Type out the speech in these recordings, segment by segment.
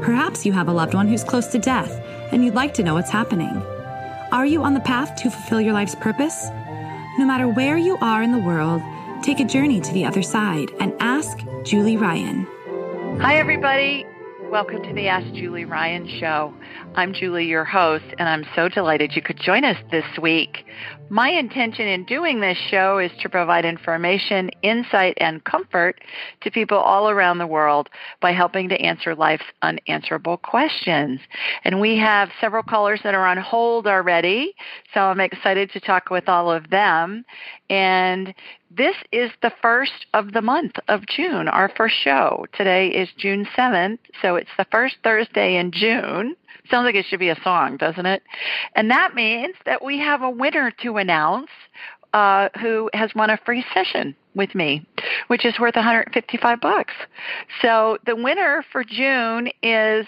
Perhaps you have a loved one who's close to death and you'd like to know what's happening. Are you on the path to fulfill your life's purpose? No matter where you are in the world, take a journey to the other side and ask Julie Ryan. Hi, everybody. Welcome to the Ask Julie Ryan show. I'm Julie, your host, and I'm so delighted you could join us this week. My intention in doing this show is to provide information, insight, and comfort to people all around the world by helping to answer life's unanswerable questions. And we have several callers that are on hold already, so I'm excited to talk with all of them. And this is the first of the month of June, our first show. Today is June 7th, so it's the first Thursday in June. Sounds like it should be a song, doesn't it? And that means that we have a winner to announce uh, who has won a free session with me, which is worth 155 bucks. So the winner for June is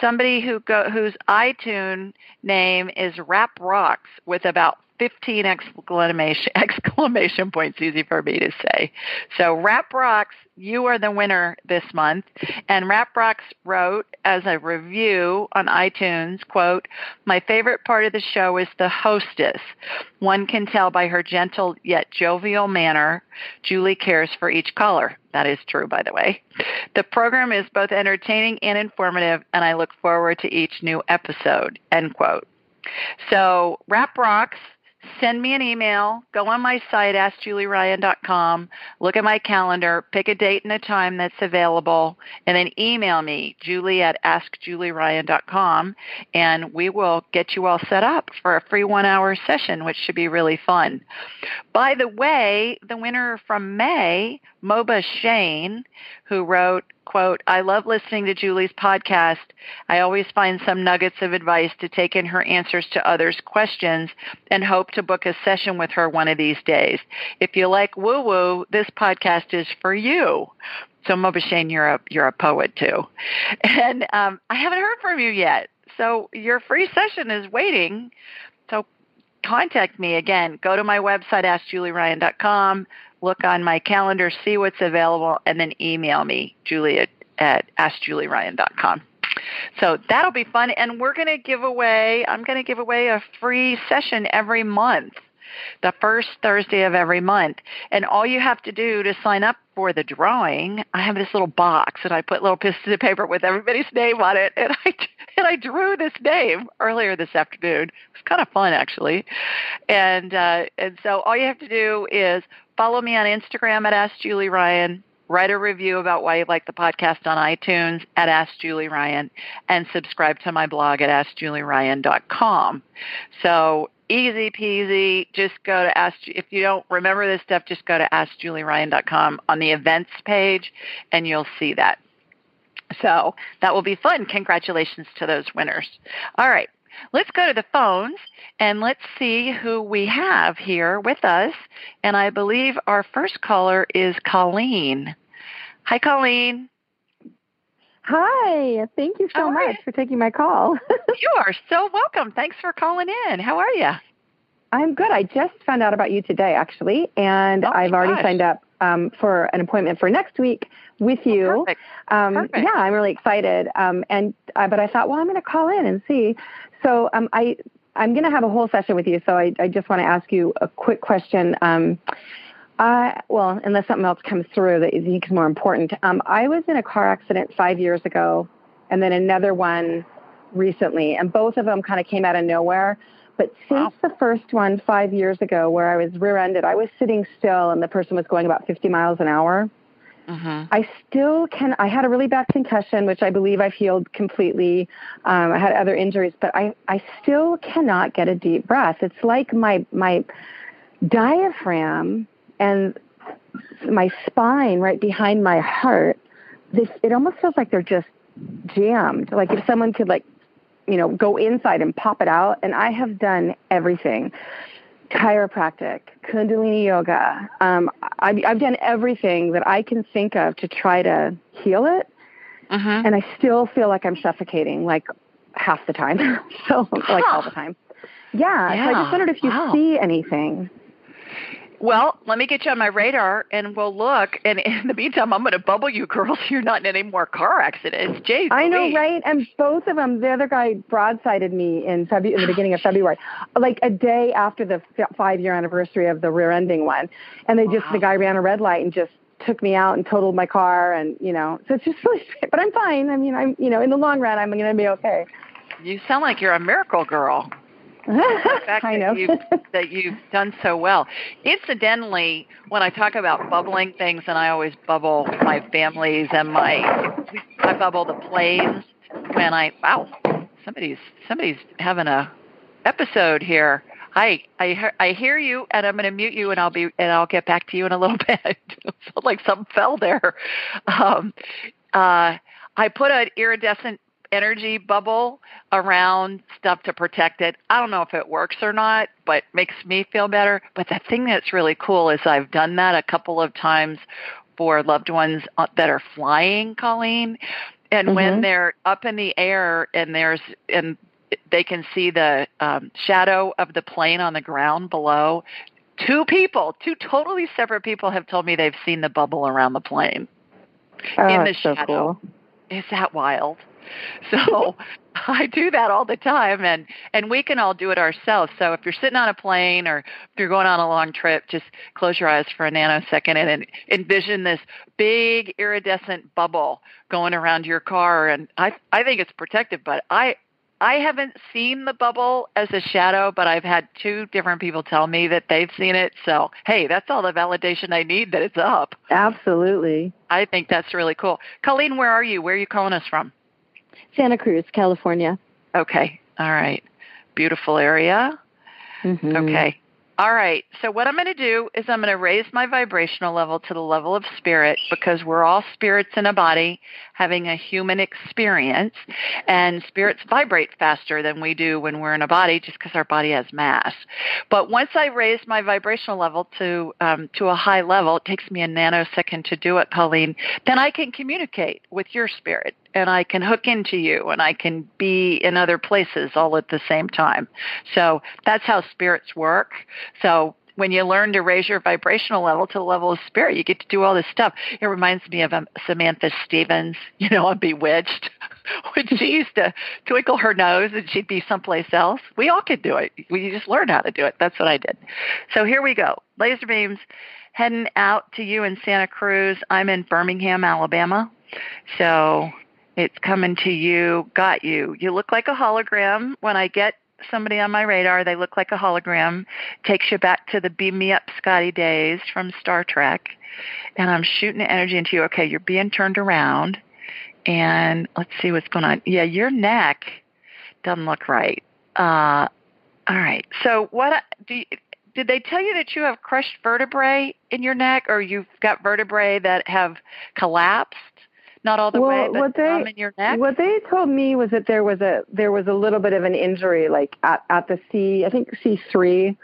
somebody who go, whose iTunes name is Rap Rocks with about 15 exclamation exclamation points easy for me to say. So Rap Rocks, you are the winner this month. And Rap Rocks wrote as a review on iTunes, quote, My favorite part of the show is the hostess. One can tell by her gentle yet jovial manner, Julie cares for each caller. That is true, by the way. The program is both entertaining and informative, and I look forward to each new episode, end quote. So, Rap Rocks send me an email, go on my site, askjulieryan.com, look at my calendar, pick a date and a time that's available, and then email me, julie at askjulieryan.com, and we will get you all set up for a free one hour session, which should be really fun. By the way, the winner from May, Moba Shane, who wrote, quote, I love listening to Julie's podcast. I always find some nuggets of advice to take in her answers to others' questions and hope to book a session with her one of these days. If you like woo woo, this podcast is for you. So Mobashane, you're a you're a poet too, and um, I haven't heard from you yet. So your free session is waiting. So contact me again. Go to my website, askjulieryan.com look on my calendar, see what's available, and then email me, Julie at, at askjulieryan.com. So that'll be fun. And we're going to give away, I'm going to give away a free session every month, the first Thursday of every month. And all you have to do to sign up for the drawing, I have this little box and I put little pieces of paper with everybody's name on it. And I, and I drew this name earlier this afternoon. It was kind of fun, actually. And, uh, and so all you have to do is follow me on Instagram at Ask Julie Ryan. Write a review about why you like the podcast on iTunes at Ask Julie Ryan, and subscribe to my blog at AskJulieRyan.com. So easy peasy. Just go to Ask. If you don't remember this stuff, just go to AskJulieRyan.com on the events page, and you'll see that. So that will be fun. Congratulations to those winners. All right. Let's go to the phones and let's see who we have here with us. And I believe our first caller is Colleen. Hi, Colleen. Hi. Thank you so much for taking my call. you are so welcome. Thanks for calling in. How are you? I'm good. I just found out about you today, actually, and oh I've already gosh. signed up um, for an appointment for next week with you. Oh, perfect. Um, Perfect. Yeah, I'm really excited. Um, and uh, but I thought, well, I'm going to call in and see. So um, I I'm going to have a whole session with you. So I, I just want to ask you a quick question. Um, I, well, unless something else comes through that you think is more important. Um, I was in a car accident five years ago, and then another one recently, and both of them kind of came out of nowhere. But since Wow. the first one five years ago, where I was rear-ended, I was sitting still, and the person was going about 50 miles an hour. Hmm I still can. I had a really bad concussion, which I believe I've healed completely. Um, I had other injuries, but I, I still cannot get a deep breath. It's like my my diaphragm and my spine right behind my heart. This it almost feels like they're just jammed. Like if someone could like, you know, go inside and pop it out. And I have done everything. Chiropractic, Kundalini yoga. Um, I've, I've done everything that I can think of to try to heal it. Uh-huh. And I still feel like I'm suffocating like half the time. so like all the time. Yeah, yeah. So I just wondered if you wow. see anything. Well, let me get you on my radar and we'll look. And in the meantime, I'm going to bubble you girls you're not in any more car accidents. Jeez. I know, right? And both of them, the other guy broadsided me in, Febu- in the beginning of February, like a day after the f- five year anniversary of the rear ending one. And they just, Wow. the guy ran a red light and just took me out and totaled my car. And, you know, so it's just really strange. But I'm fine. I mean, I'm, you know, in the long run, I'm going to be okay. You sound like you're a miracle girl. The fact I that you've, that you've done so well. Incidentally, when I talk about bubbling things, and I always bubble my families and my, I bubble the planes when I. Wow, somebody's somebody's having a episode here. Hi, I hear- I hear you, and I'm going to mute you, and I'll be and I'll get back to you in a little bit. it felt like something fell there. Um, uh, I put an iridescent energy bubble around stuff to protect it. I don't know if it works or not, but makes me feel better. But the thing that's really cool is I've done that a couple of times for loved ones uh, that are flying, Colleen. And when Mhm. they're up in the air and there's and they can see the um, shadow of the plane on the ground below. Two people, two totally separate people, have told me they've seen the bubble around the plane. Oh, in the it's so shadow. cool. Is that wild? So I do that all the time and and we can all do it ourselves. So if you're sitting on a plane or if you're going on a long trip, just close your eyes for a nanosecond and en- envision this big iridescent bubble going around your car and I I think it's protective, but I I haven't seen the bubble as a shadow, but I've had two different people tell me that they've seen it. So, hey, that's all the validation I need that it's up. Absolutely. I think that's really cool. Colleen, where are you? Where are you calling us from? Santa Cruz, California. Okay. All right. Beautiful area. Mhm. Okay. All right. So what I'm going to do is I'm going to raise my vibrational level to the level of spirit because we're all spirits in a body having a human experience and spirits vibrate faster than we do when we're in a body just because our body has mass. But once I raise my vibrational level to um, to a high level, it takes me a nanosecond to do it, Pauline, Then I can communicate with your spirit and I can hook into you and I can be in other places all at the same time. So that's how spirits work. So when you learn to raise your vibrational level to the level of spirit, you get to do all this stuff. It reminds me of um, Samantha Stephens, you know, on Bewitched, when she used to twinkle her nose and she'd be someplace else. We all could do it. We just learn how to do it. That's what I did. So here we go. Laser beams heading out to you in Santa Cruz. I'm in Birmingham, Alabama. So it's coming to you, got you. You look like a hologram. When I get somebody on my radar, they look like a hologram. Takes you back to the Beam Me Up Scotty days from Star Trek. And I'm shooting energy into you. Okay, you're being turned around. And let's see what's going on. Yeah, your neck doesn't look right. Uh, all right. So what do you, did they tell you that you have crushed vertebrae in your neck or you've got vertebrae that have collapsed? Not all the Well, way, but what they- in your neck? What they told me was that there was a there was a little bit of an injury, like at, at the C, I think C three.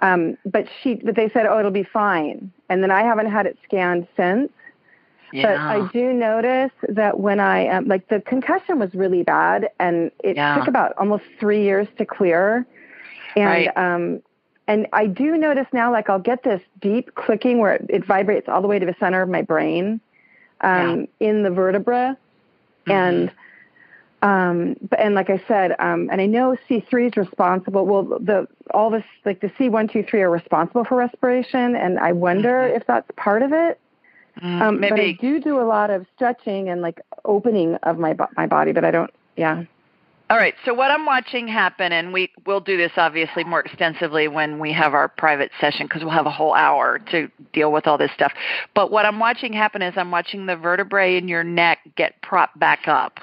Um, but she, but they said, oh, it'll be fine. And then I haven't had it scanned since. But. I do notice that when I um, like the concussion was really bad, and it Yeah. took about almost three years to clear. And Right. um, and I do notice now, like I'll get this deep clicking where it, it vibrates all the way to the center of my brain, um, in the vertebra, Mhm. and um, but and like I said, um, and I know C three is responsible. Well, the all this like the C one, two, three are responsible for respiration, and I wonder Mhm. if that's part of it. Mm, Um, but I do do a lot of stretching and like opening of my my body, but I don't. Yeah. All right. So what I'm watching happen, and we will do this obviously more extensively when we have our private session because we'll have a whole hour to deal with all this stuff. But what I'm watching happen is I'm watching the vertebrae in your neck get propped back up.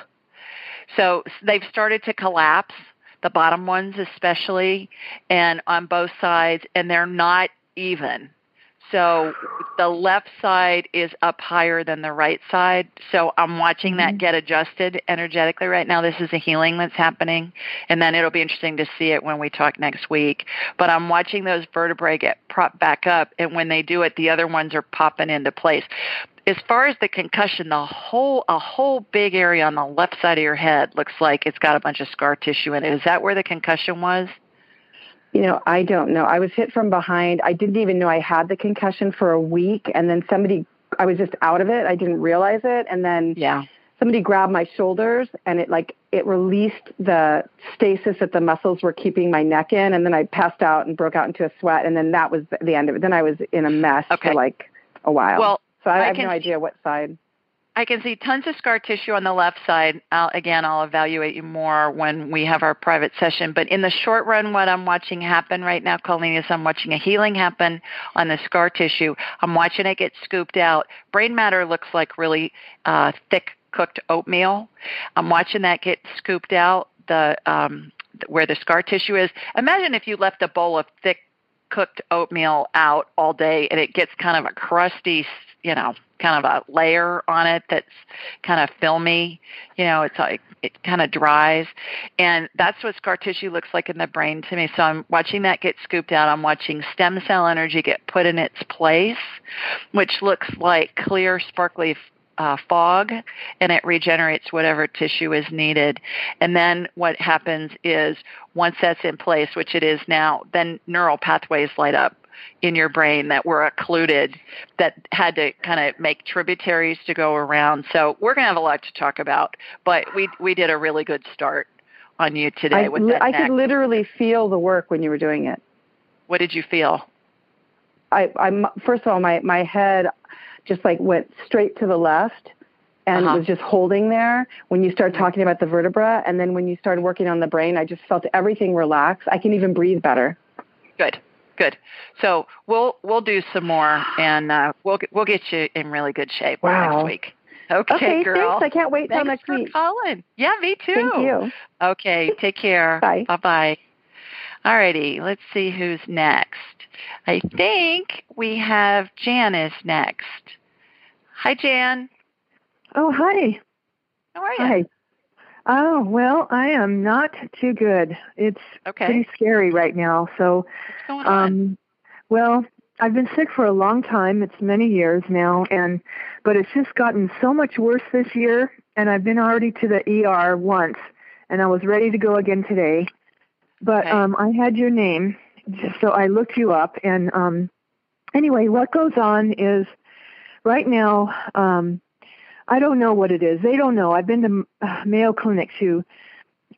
So they've started to collapse, the bottom ones especially, and on both sides, and they're not even. So the left side is up higher than the right side. So I'm watching that Mm-hmm. get adjusted energetically right now. This is a healing that's happening. And then it'll be interesting to see it when we talk next week. But I'm watching those vertebrae get propped back up. And when they do it, the other ones are popping into place. As far as the concussion, the whole a whole big area on the left side of your head looks like it's got a bunch of scar tissue in it. Is that where the concussion was? You know, I don't know. I was hit from behind. I didn't even know I had the concussion for a week, and then somebody, I was just out of it. I didn't realize it, and then Yeah. somebody grabbed my shoulders, and it like it released the stasis that the muscles were keeping my neck in, and then I passed out and broke out into a sweat, and then that was the end of it. Then I was in a mess Okay. for like a while. Well, so I, I have no idea what side. I can see tons of scar tissue on the left side. I'll, again, I'll evaluate you more when we have our private session. But in the short run, what I'm watching happen right now, Colleen, is I'm watching a healing happen on the scar tissue. I'm watching it get scooped out. Brain matter looks like really uh, thick cooked oatmeal. I'm watching that get scooped out. The um, where the scar tissue is. Imagine if you left a bowl of thick cooked oatmeal out all day and it gets kind of a crusty, you know, kind of a layer on it that's kind of filmy. You know, it's like it kind of dries. And that's what scar tissue looks like in the brain to me. So I'm watching that get scooped out. I'm watching stem cell energy get put in its place, which looks like clear, sparkly uh, fog and it regenerates whatever tissue is needed. And then what happens is once that's in place, which it is now, then neural pathways light up in your brain that were occluded that had to kind of make tributaries to go around. So we're going to have a lot to talk about, but we we did a really good start on you today I, with that. I neck. could literally feel the work when you were doing it. what did you feel? I, I'm first of all, my my head just like went straight to the left, and Uh-huh. was just holding there. When you start talking about the vertebra, and then when you started working on the brain, I just felt everything relax. I can even breathe better. Good, good. So we'll we'll do some more, and uh, we'll get- we'll get you in really good shape Wow. next week. Okay, Okay, girl. thanks. I can't wait till Thanks next for week. calling. Yeah, me too. Thank you. Okay, take care. Bye. Bye bye. All righty, let's see who's next. I think we have Janice next. Hi, Jan. Oh, hi. How are you? Hi. Oh, well, I am not too good. It's Okay. pretty scary right now. So, What's going on? um, well, I've been sick for a long time. It's many years now, and but it's just gotten so much worse this year. And I've been already to the ER once, and I was ready to go again today. But Okay. um, I had your name, so I looked you up. And um, anyway, what goes on is right now. Um, I don't know what it is. They don't know. I've been to uh, Mayo Clinic too.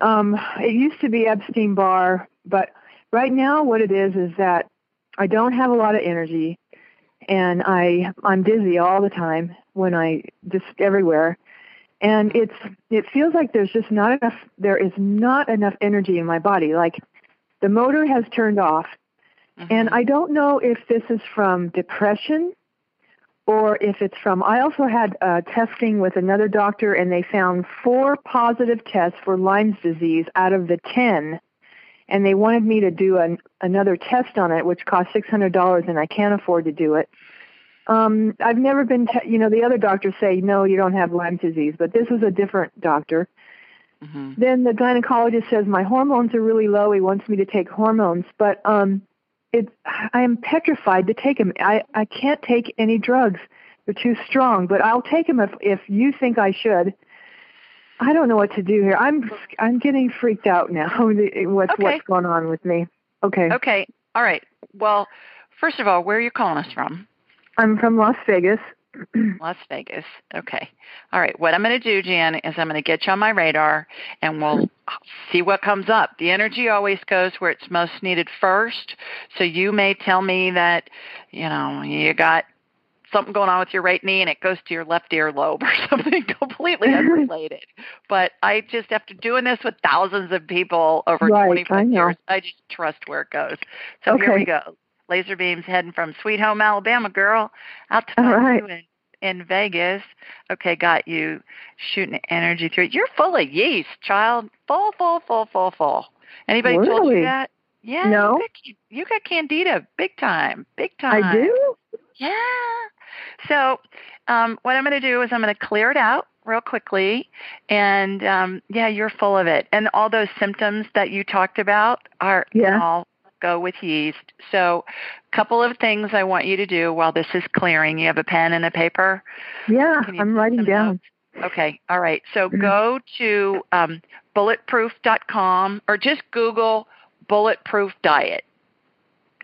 Um, it used to be Epstein Barr, but right now what it is is that I don't have a lot of energy, and I I'm dizzy all the time when I just everywhere, and it's it feels like there's just not enough. There is not enough energy in my body. Like the motor has turned off, and Mhm. I don't know if this is from depression or if it's from. I also had uh, testing with another doctor, and they found four positive tests for Lyme's disease out of the 10. And they wanted me to do an, another test on it, which cost $600, and I can't afford to do it. Um, I've never been, te- you know, the other doctors say, no, you don't have Lyme disease, but this was a different doctor. Mhm. Then the gynecologist says my hormones are really low. He wants me to take hormones, but um, it I am petrified to take them. I I can't take any drugs; they're too strong. But I'll take them if if you think I should. I don't know what to do here. I'm I'm getting freaked out now. What's Okay. what's going on with me? Okay. Okay. All right. Well, first of all, where are you calling us from? I'm from Las Vegas. Las Vegas. Okay. All right. What I'm going to do, Jan, is I'm going to get you on my radar and we'll see what comes up. The energy always goes where it's most needed first. So you may tell me that, you know, you got something going on with your right knee and it goes to your left earlobe or something completely unrelated. But I just, after doing this with thousands of people over Right, 25 I years, I just trust where it goes. So here we go. Laser beams heading from Sweet Home, Alabama, girl, out to All right. In, Vegas. Okay, got you shooting energy through. You're full of yeast, child. Full, full, full, full, full. Anybody told you that? Yeah. No. You got, you got candida, big time, big time. I do. Yeah. So, um, what I'm going to do is I'm going to clear it out real quickly, and um, yeah, you're full of it, and all those symptoms that you talked about are Yeah. all go with yeast. So, a couple of things I want you to do while this is clearing. You have a pen and a paper. Yeah, I'm writing down. notes? Okay. All right. So Mhm. go to um, bulletproof.com or just Google bulletproof diet.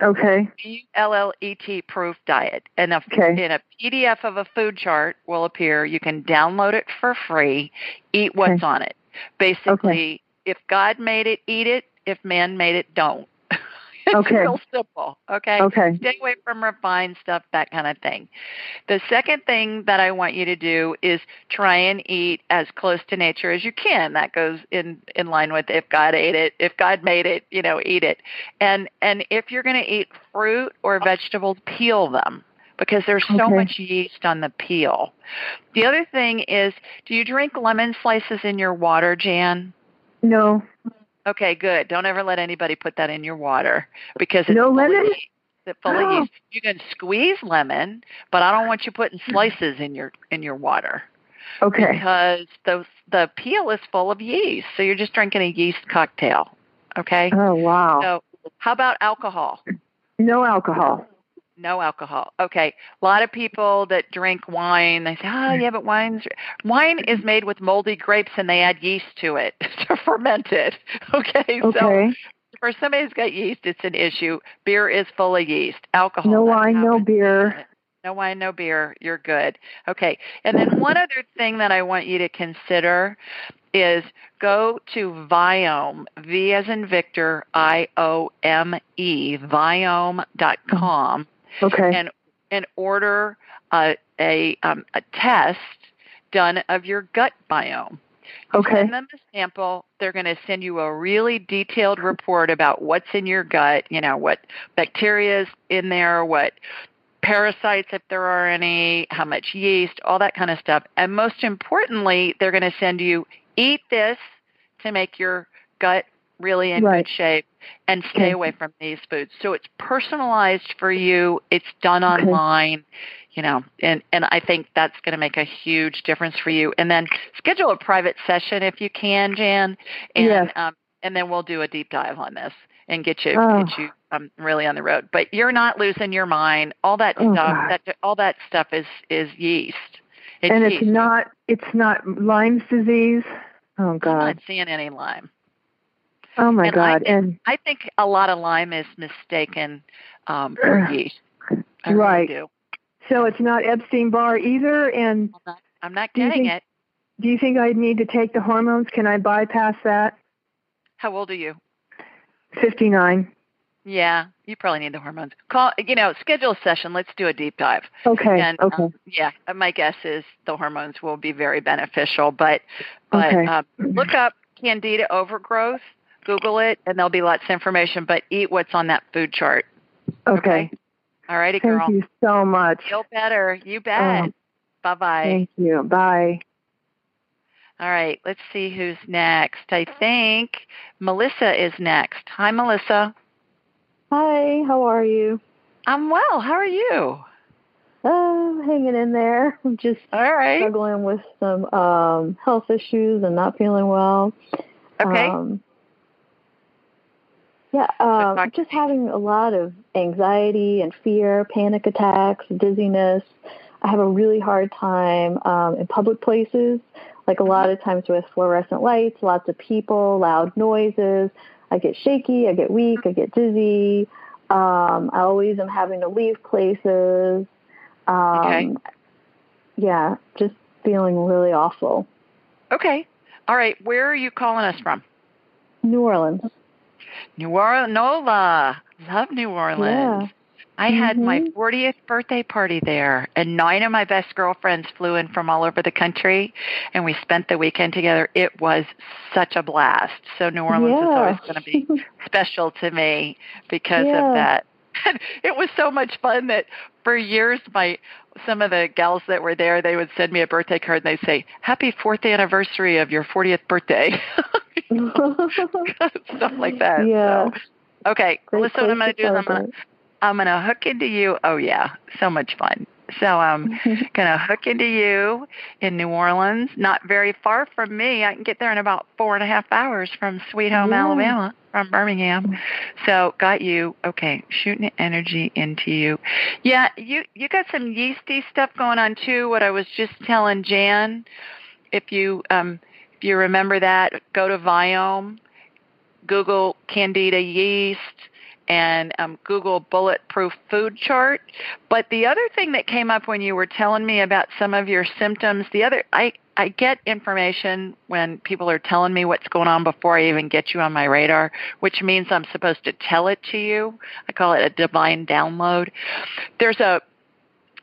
Okay. B L L E T proof diet. And a, Okay. and a PDF of a food chart will appear. You can download it for free. Eat what's Okay. on it. Basically, if God made it, eat it. If man made it, don't. It's Okay. real simple. Okay. Okay. Stay away from refined stuff, that kind of thing. The second thing that I want you to do is try and eat as close to nature as you can. That goes in in line with if God ate it, if God made it, you know, eat it. And and if you're going to eat fruit or vegetables, peel them because there's so Okay. much yeast on the peel. The other thing is, do you drink lemon slices in your water, Jan? No. Okay, good. Don't ever let anybody put that in your water because it's No of lemon? yeast. It's full of Oh. yeast. You can squeeze lemon, but I don't want you putting slices in your in your water Okay. because the the peel is full of yeast. So you're just drinking a yeast cocktail. Okay. Oh wow. So how about alcohol? No alcohol. No alcohol. Okay. A lot of people that drink wine, they say, "Oh, hmm. yeah, but wine's wine is made with moldy grapes and they add yeast to it to ferment it." Okay. So Okay. for somebody who's got yeast, it's an issue. Beer is full of yeast. Alcohol. No wine, no beer. No wine, no beer. You're good. Okay. And then one other thing that I want you to consider is go to Viome, V as in Victor, I O M E, Viome.com, Okay. and and order a a, um, a test done of your gut biome. Okay. Send them a sample. They're going to send you a really detailed report about what's in your gut. You know what bacteria is in there, what parasites, if there are any, how much yeast, all that kind of stuff. And most importantly, they're going to send you eat this to make your gut really in Right. good shape and stay Okay. away from these foods. So it's personalized for you. It's done Okay. online, you know, and and I think that's going to make a huge difference for you. And then schedule a private session if you can, Jan, and Yes. um, and then we'll do a deep dive on this and get you Oh. get you um, really on the road. But you're not losing your mind. All that Oh, stuff God. that all that stuff is is yeast. It's and it's yeast. not it's not Lyme's disease. Oh I'm God. not seeing any Lyme. Oh my and I God. think- And I think a lot of Lyme is mistaken um, for yeast. I really Right. do. so it's not Epstein Barr either. And I'm not, I'm not getting think- it. do you think I need to take the hormones? Can I bypass that? How old are you? Fifty nine. Yeah, you probably need the hormones. Call, you know, schedule a session. Let's do a deep dive. Okay. And okay. um, yeah, my guess is the hormones will be very beneficial. But but Okay. uh, look up candida overgrowth, Google it, and there'll be lots of information. But eat what's on that food chart. okay. All righty, Thank girl. Thank you so much. Feel better. You bet. Oh. bye bye. Thank you. Bye. All right, let's see who's next. I think Melissa is next. Hi, Melissa. Hi, how are you? I'm well. How are you? Uh, hanging in there. I'm just All right. struggling with some um, health issues and not feeling well. Okay. Um, yeah, um, just having a lot of anxiety and fear, panic attacks, dizziness. I have a really hard time um, in public places, like a lot of times with fluorescent lights, lots of people, loud noises. I get shaky, I get weak, I get dizzy. Um, I always am having to leave places. Um, Okay. Yeah, just feeling really awful. Okay. All right. Where are you calling us from? New Orleans. New Orleans. NOLA. Love New Orleans. Yeah. I had my Mhm. 40th birthday party there, and nine of my best girlfriends flew in from all over the country, and we spent the weekend together. It was such a blast. So New Orleans is always going to be special to me because Yeah. of that. And it was so much fun that for years my some of the gals that were there they would send me a birthday card and they'd say happy fourth anniversary of your 40th birthday stuff like that Yeah. So, okay Great listen what i'm going to do is i'm going to I'm going to hook into you. Oh, yeah, so much fun. So I'm going to hook into you in New Orleans, not very far from me. I can get there in about four and a half hours from Sweet Home, yeah. Alabama, from Birmingham. So got you. Okay, shooting energy into you. Yeah, you you got some yeasty stuff going on too. What I was just telling Jan, if you um, if you remember that, go to Viome, Google Candida yeast and um, Google bulletproof food chart. But the other thing that came up when you were telling me about some of your symptoms, the other I I get information when people are telling me what's going on before I even get you on my radar, which means I'm supposed to tell it to you. I call it a divine download. There's a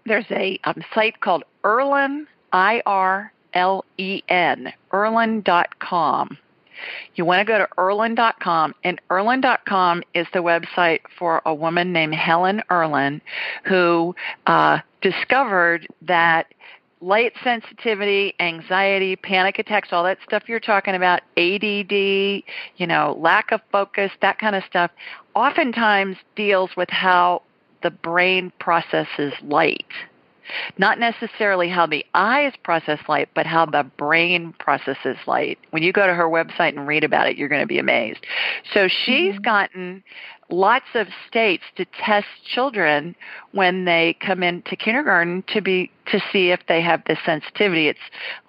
there's a um, site called Irlen I R L E N Irlen.com you want to go to Irlen.com, and Irlen.com is the website for a woman named Helen Irlen who uh, discovered that light sensitivity, anxiety, panic attacks, all that stuff you're talking about, ADD, you know, lack of focus, that kind of stuff, oftentimes deals with how the brain processes light. Not necessarily how the eyes process light, but how the brain processes light. When you go to her website and read about it, you're going to be amazed. So she's mm-hmm. gotten lots of states to test children when they come into kindergarten to be to see if they have this sensitivity. It's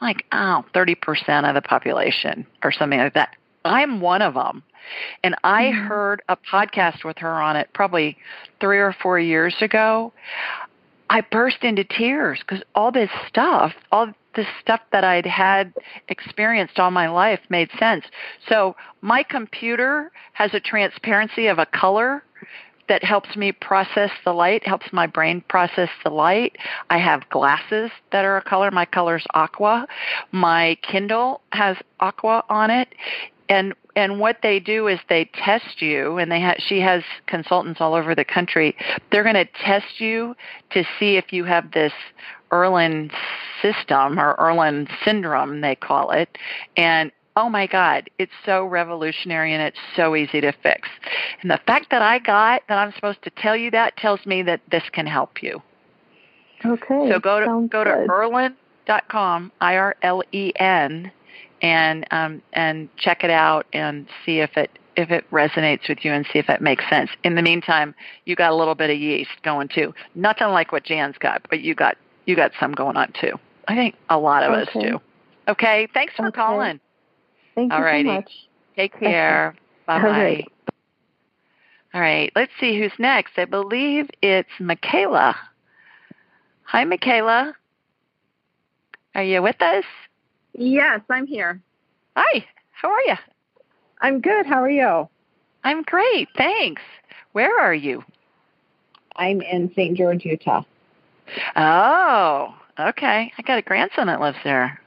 like oh, 30% of the population or something like that. I'm one of them. And I mm-hmm. heard a podcast with her on it probably three or four years ago. I burst into tears because all this stuff, all this stuff that I'd had experienced all my life made sense. So my computer has a transparency of a color that helps me process the light, helps my brain process the light. I have glasses that are a color. My color's aqua. My Kindle has aqua on it. And and what they do is they test you and they ha- she has consultants all over the country. They're going to test you to see if you have this Irlen system or Irlen syndrome they call it. And oh my god it's so revolutionary and it's so easy to fix. And the fact that i got that i'm supposed to tell you that tells me that this can help you. Okay so go to go to good. to irlen.com i r l e n and um, and check it out and see if it if it resonates with you and see if it makes sense. In the meantime, you got a little bit of yeast going too. Nothing like what Jan's got, but you got you got some going on too. I think a lot of okay. us do. Okay, thanks for okay. calling. Thank you Alrighty. so much. Take care. Bye bye. All right, let's see who's next. I believe it's Michaela. Hi, Michaela. Are you with us? Yes, I'm here. Hi, how are you? I'm good. How are you? I'm great, thanks. Where are you? I'm in St. George, Utah. Oh, okay. I got a grandson that lives there.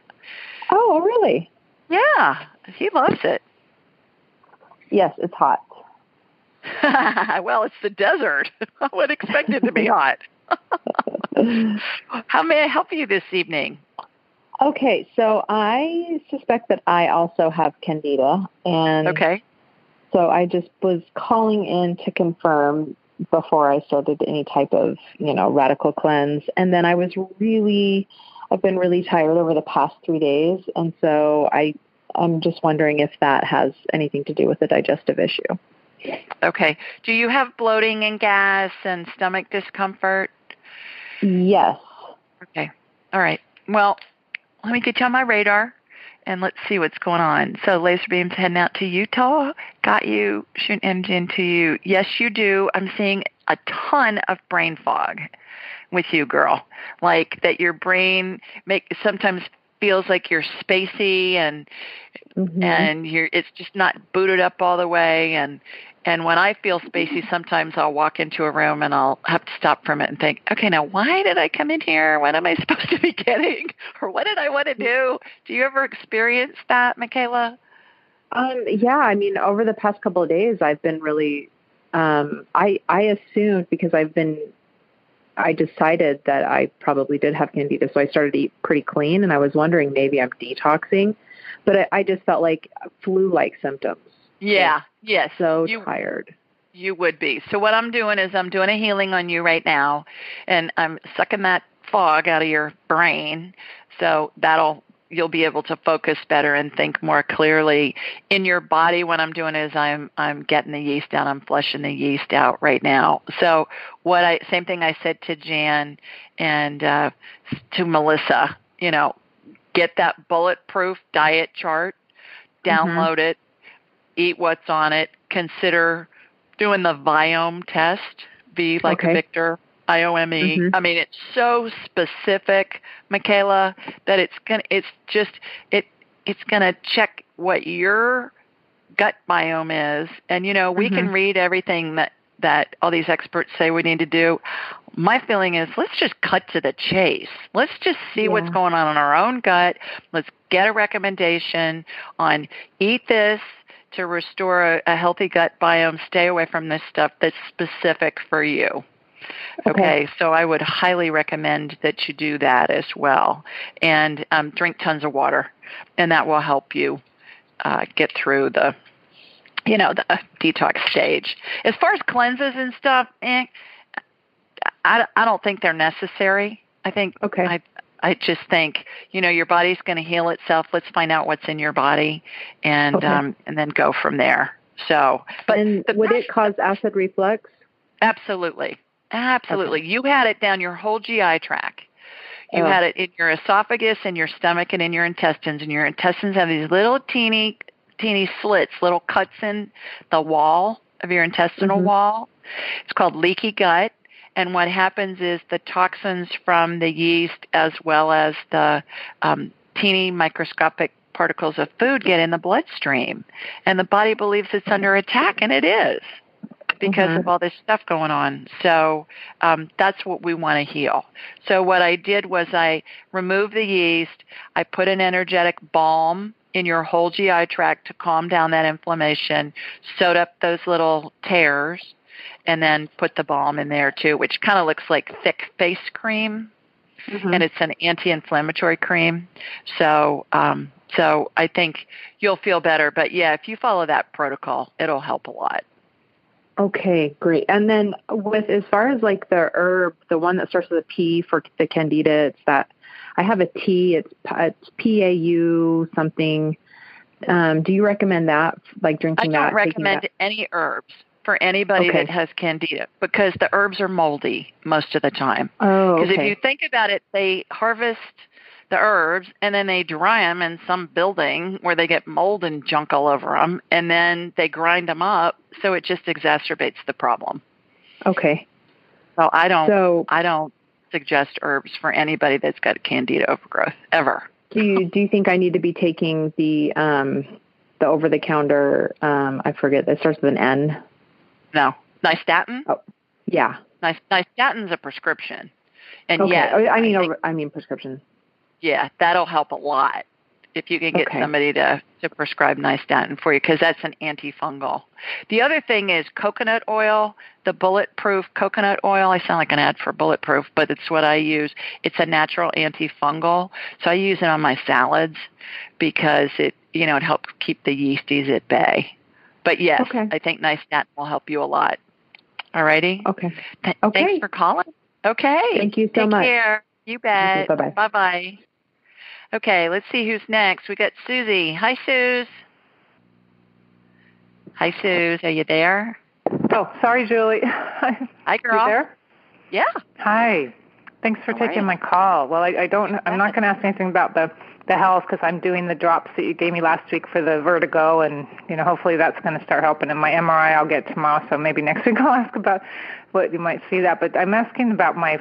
Oh, oh really? Yeah, he loves it. Yes, it's hot. well, it's the desert. I would expect it to be hot. How may I help you this evening? Okay, so I suspect that I also have candida, and okay, so I just was calling in to confirm before I started any type of you know radical cleanse, and then I was really, I've been really tired over the past three days, and so I I'm just wondering if that has anything to do with the digestive issue. Okay. Do you have bloating and gas and stomach discomfort? Yes. Okay. All right. Well, let me get you on my radar and let's see what's going on. So laser beams heading out to Utah. Got you. Shooting energy into you. Yes, you do. I'm seeing a ton of brain fog with you, girl. Like that your brain make sometimes feels like you're spacey and mm-hmm. and you're it's just not booted up all the way and and when I feel spacey, sometimes I'll walk into a room and I'll have to stop from it and think, okay, now why did I come in here? What am I supposed to be getting? Or what did I want to do? Do you ever experience that, Michaela? Um, yeah, I mean, over the past couple of days, I've been really, um, I, I assumed because I've been, I decided that I probably did have candida, so I started to eat pretty clean and I was wondering maybe I'm detoxing, but I, I just felt like flu-like symptoms. Yeah. Yes. So you, tired. You would be. So what I'm doing is I'm doing a healing on you right now, and I'm sucking that fog out of your brain. So that'll you'll be able to focus better and think more clearly in your body what i'm doing is i'm i'm getting the yeast down i'm flushing the yeast out right now so what i same thing i said to jan and uh to melissa you know get that bulletproof diet chart download mm-hmm. it eat what's on it consider doing the viome test v like okay. victor IOME. Mm-hmm. I mean, it's so specific, Michaela, that it's gonna. It's just it. It's gonna check what your gut biome is, and you know we mm-hmm. can read everything that that all these experts say we need to do. My feeling is let's just cut to the chase. Let's just see yeah. what's going on in our own gut. Let's get a recommendation on eat this to restore a, a healthy gut biome. Stay away from this stuff that's specific for you. Okay. okay. so I would highly recommend that you do that as well, and um, drink tons of water, and that will help you uh, get through the, you know, the detox stage. As far as cleanses and stuff, eh, I I don't think they're necessary. I think okay. I I just think you know your body's going to heal itself. Let's find out what's in your body, and okay. um, and then go from there. So, but and would it cause acid reflux? Absolutely. Absolutely. Okay. You had it down your whole GI tract. You oh. had it in your esophagus and your stomach and in your intestines. And your intestines have these little teeny, teeny slits, little cuts in the wall of your intestinal mm-hmm. wall. It's called leaky gut. And what happens is the toxins from the yeast as well as the um, teeny microscopic particles of food get in the bloodstream. And the body believes it's under attack, and it is because mm-hmm. of all this stuff going on. So um, that's what we want to heal. So what I did was I removed the yeast. I put an energetic balm in your whole GI tract to calm down that inflammation, sewed up those little tears, and then put the balm in there too, which kind of looks like thick face cream. Mm-hmm. And it's an anti-inflammatory cream, so um, so I think you'll feel better. But yeah, if you follow that protocol, it'll help a lot. Okay, great. And then with as far as like the herb, the one that starts with a P for the candida, it's that I have a T. It's it's P A U something. Um, do you recommend that, like drinking that? I don't recommend any herbs for anybody okay. that has candida because the herbs are moldy most of the time. Oh, Because okay. if you think about it, they harvest the herbs and then they dry them in some building where they get mold and junk all over them and then they grind them up so it just exacerbates the problem okay so i don't so, i don't suggest herbs for anybody that's got candida overgrowth ever do you do you think i need to be taking the um the over the counter um i forget it starts with an n no nystatin oh yeah Nice nystatin's a prescription and okay. yes, I mean, I, over, I mean prescription yeah, that'll help a lot if you can get okay. somebody to, to prescribe nystatin for you because that's an antifungal. The other thing is coconut oil, the bulletproof coconut oil. I sound like an ad for bulletproof, but it's what I use. It's a natural antifungal, so I use it on my salads because it you know it helps keep the yeasties at bay. But yes, okay. I think nystatin will help you a lot. All righty. Okay. Th- okay. Thanks for calling. Okay. Thank you so Take much. Care. You bet. Bye bye. Bye bye. Okay, let's see who's next. We got Susie. Hi, Suze. Hi, Suze. Are you there? Oh, sorry, Julie. Hi, girl. You there? Yeah. Hi. Thanks for How taking my call. Well, I, I don't. I'm not going to ask anything about the the health because I'm doing the drops that you gave me last week for the vertigo, and you know, hopefully that's going to start helping. And my MRI I'll get tomorrow, so maybe next week I'll ask about what you might see that. But I'm asking about my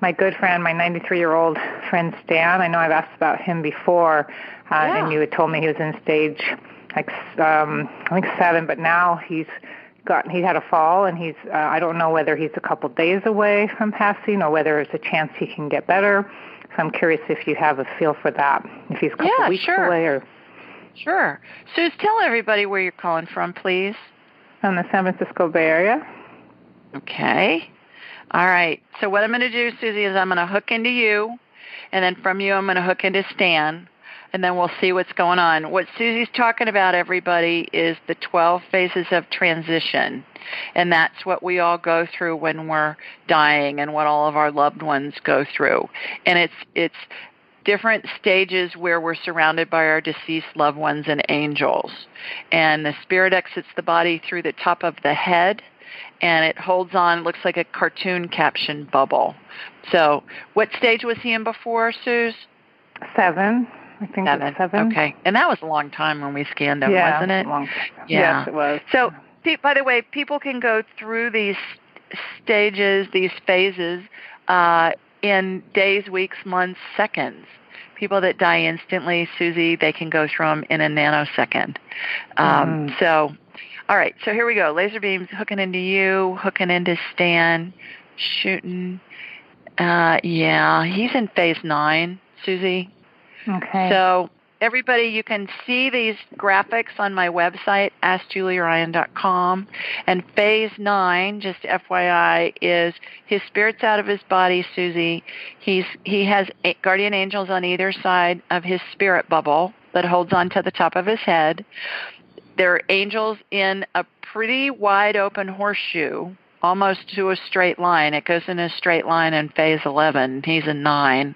my good friend, my 93 year old friend Stan. I know I've asked about him before, uh, yeah. and you had told me he was in stage like um, I think seven, but now he's got he had a fall, and he's uh, I don't know whether he's a couple days away from passing or whether there's a chance he can get better. So I'm curious if you have a feel for that, if he's a couple yeah, weeks sure. away or. Sure. Suze, tell everybody where you're calling from, please. From the San Francisco Bay Area. Okay. All right. So what I'm going to do, Susie, is I'm going to hook into you, and then from you, I'm going to hook into Stan. And then we'll see what's going on. What Susie's talking about, everybody, is the 12 phases of transition. And that's what we all go through when we're dying and what all of our loved ones go through. And it's, it's different stages where we're surrounded by our deceased loved ones and angels. And the spirit exits the body through the top of the head and it holds on, looks like a cartoon caption bubble. So, what stage was he in before, Suze? Seven. I think seven. seven. Okay, and that was a long time when we scanned them, yeah, wasn't it? Long Yeah. Yes, it was. So, by the way, people can go through these stages, these phases, uh, in days, weeks, months, seconds. People that die instantly, Susie, they can go through them in a nanosecond. Um, Mm. So, all right, so here we go. Laser beams hooking into you, hooking into Stan, shooting. Uh, yeah, he's in phase nine, Susie. Okay. So everybody, you can see these graphics on my website, AskJulieRyan.com. And phase nine, just FYI, is his spirit's out of his body, Susie. He's he has guardian angels on either side of his spirit bubble that holds on to the top of his head. There are angels in a pretty wide open horseshoe almost to a straight line. It goes in a straight line in phase 11. He's a 9.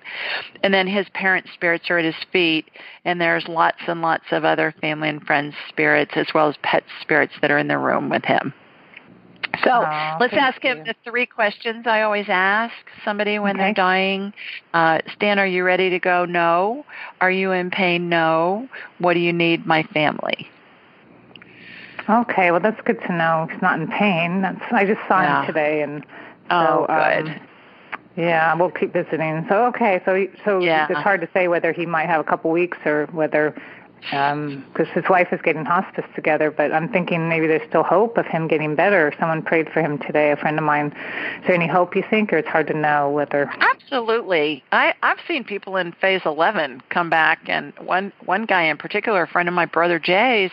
And then his parent spirits are at his feet, and there's lots and lots of other family and friends spirits as well as pet spirits that are in the room with him. So let's ask him you. the three questions I always ask somebody when okay. they're dying. Uh, Stan, are you ready to go? No. Are you in pain? No. What do you need? My family. Okay, well that's good to know. He's not in pain. That's I just saw yeah. him today, and oh, so, good. Um, yeah, we'll keep visiting. So okay, so so yeah. it's hard to say whether he might have a couple weeks or whether because his wife is getting hospice together. But I'm thinking maybe there's still hope of him getting better. Someone prayed for him today. A friend of mine. Is there any hope you think, or it's hard to know whether? Absolutely. I I've seen people in phase 11 come back, and one one guy in particular, a friend of my brother Jay's.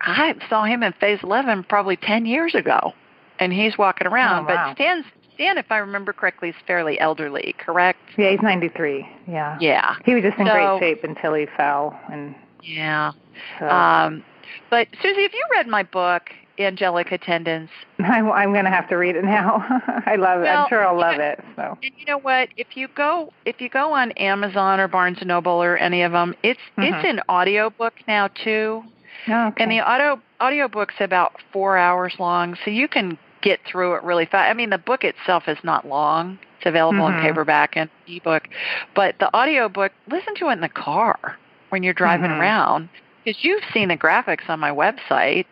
I saw him in phase 11 probably 10 years ago, and he's walking around. Oh, wow. But Stan's, Stan, if I remember correctly, is fairly elderly, correct? Yeah, he's 93. Yeah. Yeah. He was just in so, great shape until he fell. and Yeah. So. Um, but, Susie, have you read my book, Angelic Attendance? I'm, I'm going to have to read it now. I love it. Well, I'm sure I'll love it. So. And you know what? If you go if you go on Amazon or Barnes and Noble or any of them, it's mm-hmm. it's an audiobook now too. Oh, okay. And the audio audiobook's about four hours long, so you can get through it really fast. I mean, the book itself is not long. It's available mm-hmm. in paperback and ebook, but the audiobook, listen to it in the car when you're driving mm-hmm. around because you've seen the graphics on my website,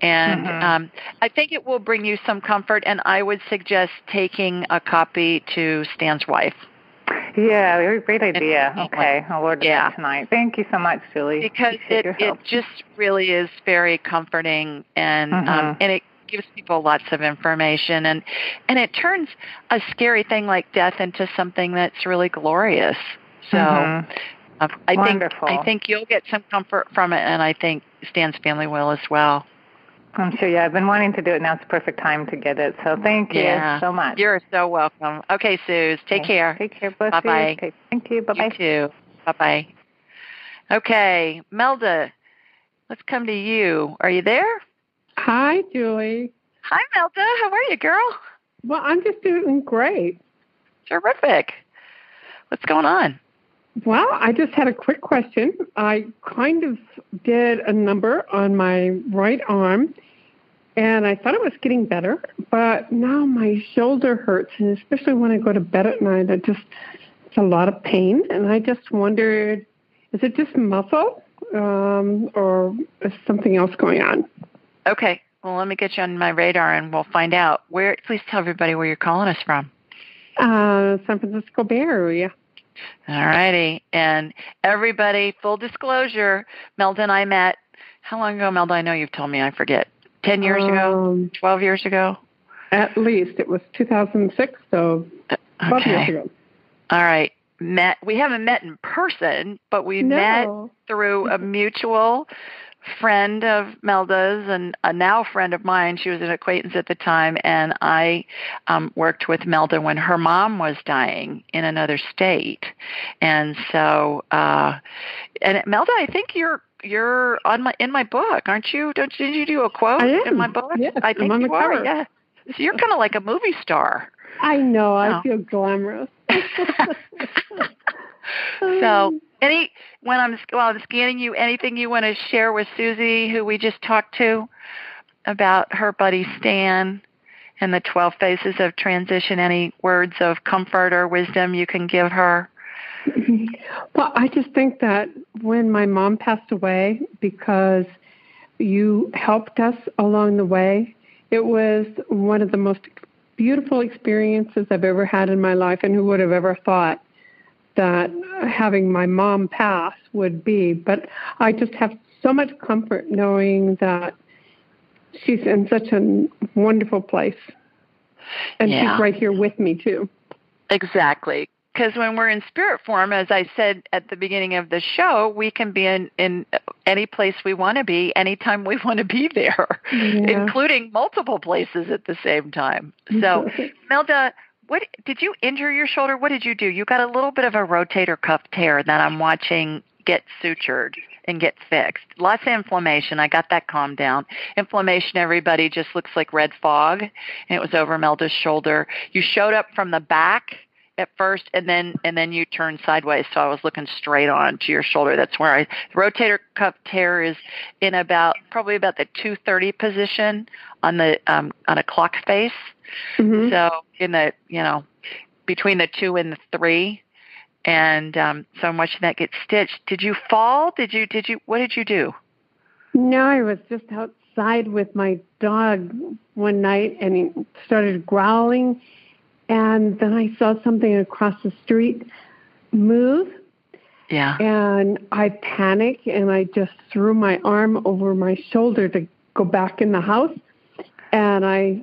and mm-hmm. um, I think it will bring you some comfort. And I would suggest taking a copy to Stan's wife. Yeah, great idea. Okay, I'll order yeah. that tonight. Thank you so much, Julie. Because it it just really is very comforting, and mm-hmm. um, and it gives people lots of information, and and it turns a scary thing like death into something that's really glorious. So. Mm-hmm. Uh, I Wonderful. think I think you'll get some comfort from it, and I think Stan's family will as well. I'm sure. Yeah, I've been wanting to do it. Now it's the perfect time to get it. So thank you yeah. so much. You're so welcome. Okay, Suze. Take okay. care. Take care. Bless bye bye. Okay. Thank you. Bye bye. You too. Bye bye. Okay, Melda. Let's come to you. Are you there? Hi, Julie. Hi, Melda. How are you, girl? Well, I'm just doing great. Terrific. What's going on? Well, I just had a quick question. I kind of did a number on my right arm, and I thought it was getting better, but now my shoulder hurts, and especially when I go to bed at night, I just it's a lot of pain, and I just wondered, is it just muscle, um, or is something else going on? Okay. Well, let me get you on my radar, and we'll find out. Where? Please tell everybody where you're calling us from. Uh, San Francisco Bay Area. All righty. And everybody, full disclosure, Melda and I met, how long ago, Melda? I know you've told me, I forget. 10 years um, ago? 12 years ago? At least. It was 2006, so 12 okay. years ago. All right. Met. We haven't met in person, but we no. met through a mutual friend of Melda's and a now friend of mine. She was an acquaintance at the time, and I um, worked with Melda when her mom was dying in another state. And so, uh, and Melda, I think you're you're on my in my book, aren't you? Don't did you do a quote in my book? Yes, I think you are. cover. Yeah. So you're kind of like a movie star. I know. I Oh. feel glamorous. So, uh. any when I'm while I'm scanning you, anything you want to share with Susie, who we just talked to, about her buddy Stan and the 12 phases of transition? Any words of comfort or wisdom you can give her? Well, I just think that when my mom passed away, because you helped us along the way, it was one of the most beautiful experiences I've ever had in my life. And who would have ever thought that having my mom pass would be? But I just have so much comfort knowing that she's in such a wonderful place. And Yeah. she's right here with me, too. Exactly. Because when we're in spirit form, as I said at the beginning of the show, we can be in, in any place we want to be, anytime we want to be there, Yeah. including multiple places at the same time. So, Melda, what did you injure your shoulder? What did you do? You got a little bit of a rotator cuff tear that I'm watching get sutured and get fixed. Lots of inflammation. I got that calmed down. Inflammation, everybody, just looks like red fog, and it was over Melda's shoulder. You showed up from the back at first and then and then you turned sideways so i was looking straight on to your shoulder that's where i rotator cuff tear is in about probably about the 230 position on the um on a clock face Mhm. so in the you know between the two and the three and um so I'm watching that get stitched did you fall did you did you what did you do No, I was just outside with my dog one night and he started growling. And then I saw something across the street move yeah and I panicked and I just threw my arm over my shoulder to go back in the house. And I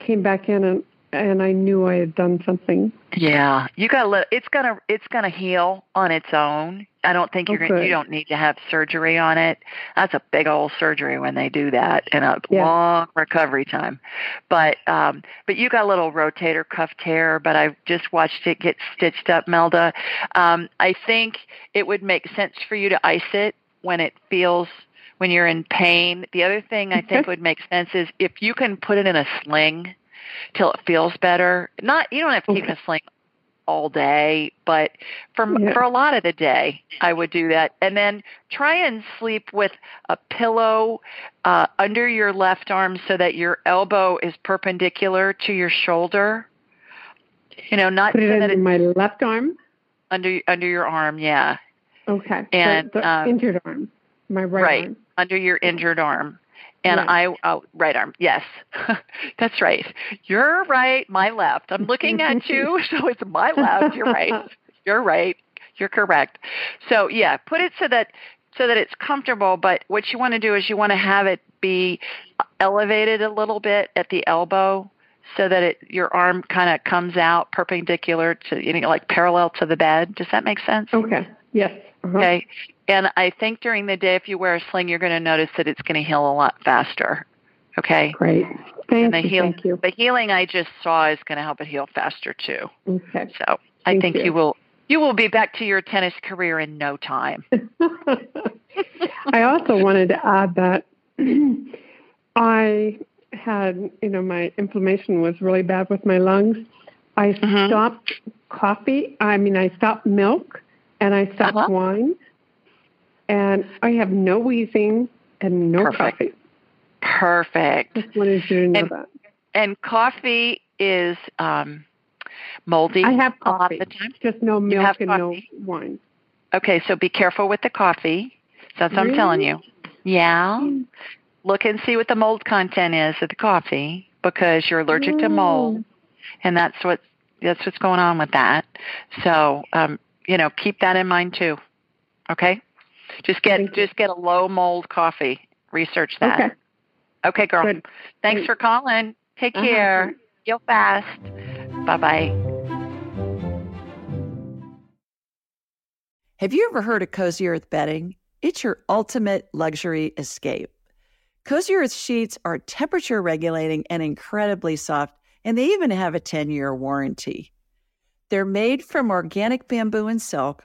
came back in and, and I knew I had done something. Yeah, you got to let it's gonna it's gonna heal on its own. I don't think you're gonna, you don't need to have surgery on it. That's a big old surgery when they do that and a Yeah. long recovery time. But um but you got a little rotator cuff tear, but I just watched it get stitched up, Melda. Um I think it would make sense for you to ice it when it feels when you're in pain. The other thing I think would make sense is if you can put it in a sling till it feels better. Not you don't have to keep it in a sling all day, but for Yeah. for a lot of the day, I would do that. And then try and sleep with a pillow uh, under your left arm so that your elbow is perpendicular to your shoulder. You know, not Put it in it's my left arm. under under your arm. Yeah, Okay. And, the, the um, injured arm. My right, right arm. Under your injured arm. And Right. I, oh, right arm, yes, that's right. You're right, my left. I'm looking at you, so it's my left. You're right. You're right. You're correct. So yeah, put it so that so that it's comfortable. But what you want to do is you want to have it be elevated a little bit at the elbow, so that it your arm kind of comes out perpendicular to you know like parallel to the bed. Does that make sense? Okay. Yes. Uh-huh. Okay. And I think during the day, if you wear a sling, you're going to notice that it's going to heal a lot faster. Okay. Great. Thank and the you. heal- Thank you. The healing I just saw is going to help it heal faster too. Okay. So I Thank think you. you. will you will be back to your tennis career in no time. I also wanted to add that I had, you know, my inflammation was really bad with my lungs. I Mhm. stopped coffee. I mean, I stopped milk and I stopped Uh-huh. wine. And I have no wheezing and no Perfect. coffee. Perfect. Just wanted you to know And- that. And coffee is um, moldy I have a lot coffee, of the time. just no milk and no wine. Okay, so be careful with the coffee. That's what I'm telling you. Yeah. Look and see what the mold content is of the coffee because you're allergic to mold, and that's what that's what's going on with that. So, um, you know, keep that in mind too. Okay. Just get Thank you. just get a low mold coffee. Research that. Okay. Okay, girl. Good. Thanks Great. for calling. Take Uh-huh. care. Heal fast. Bye bye. Have you ever heard of Cozy Earth bedding? It's your ultimate luxury escape. Cozy Earth sheets are temperature regulating and incredibly soft, and they even have a 10 year warranty. They're made from organic bamboo and silk,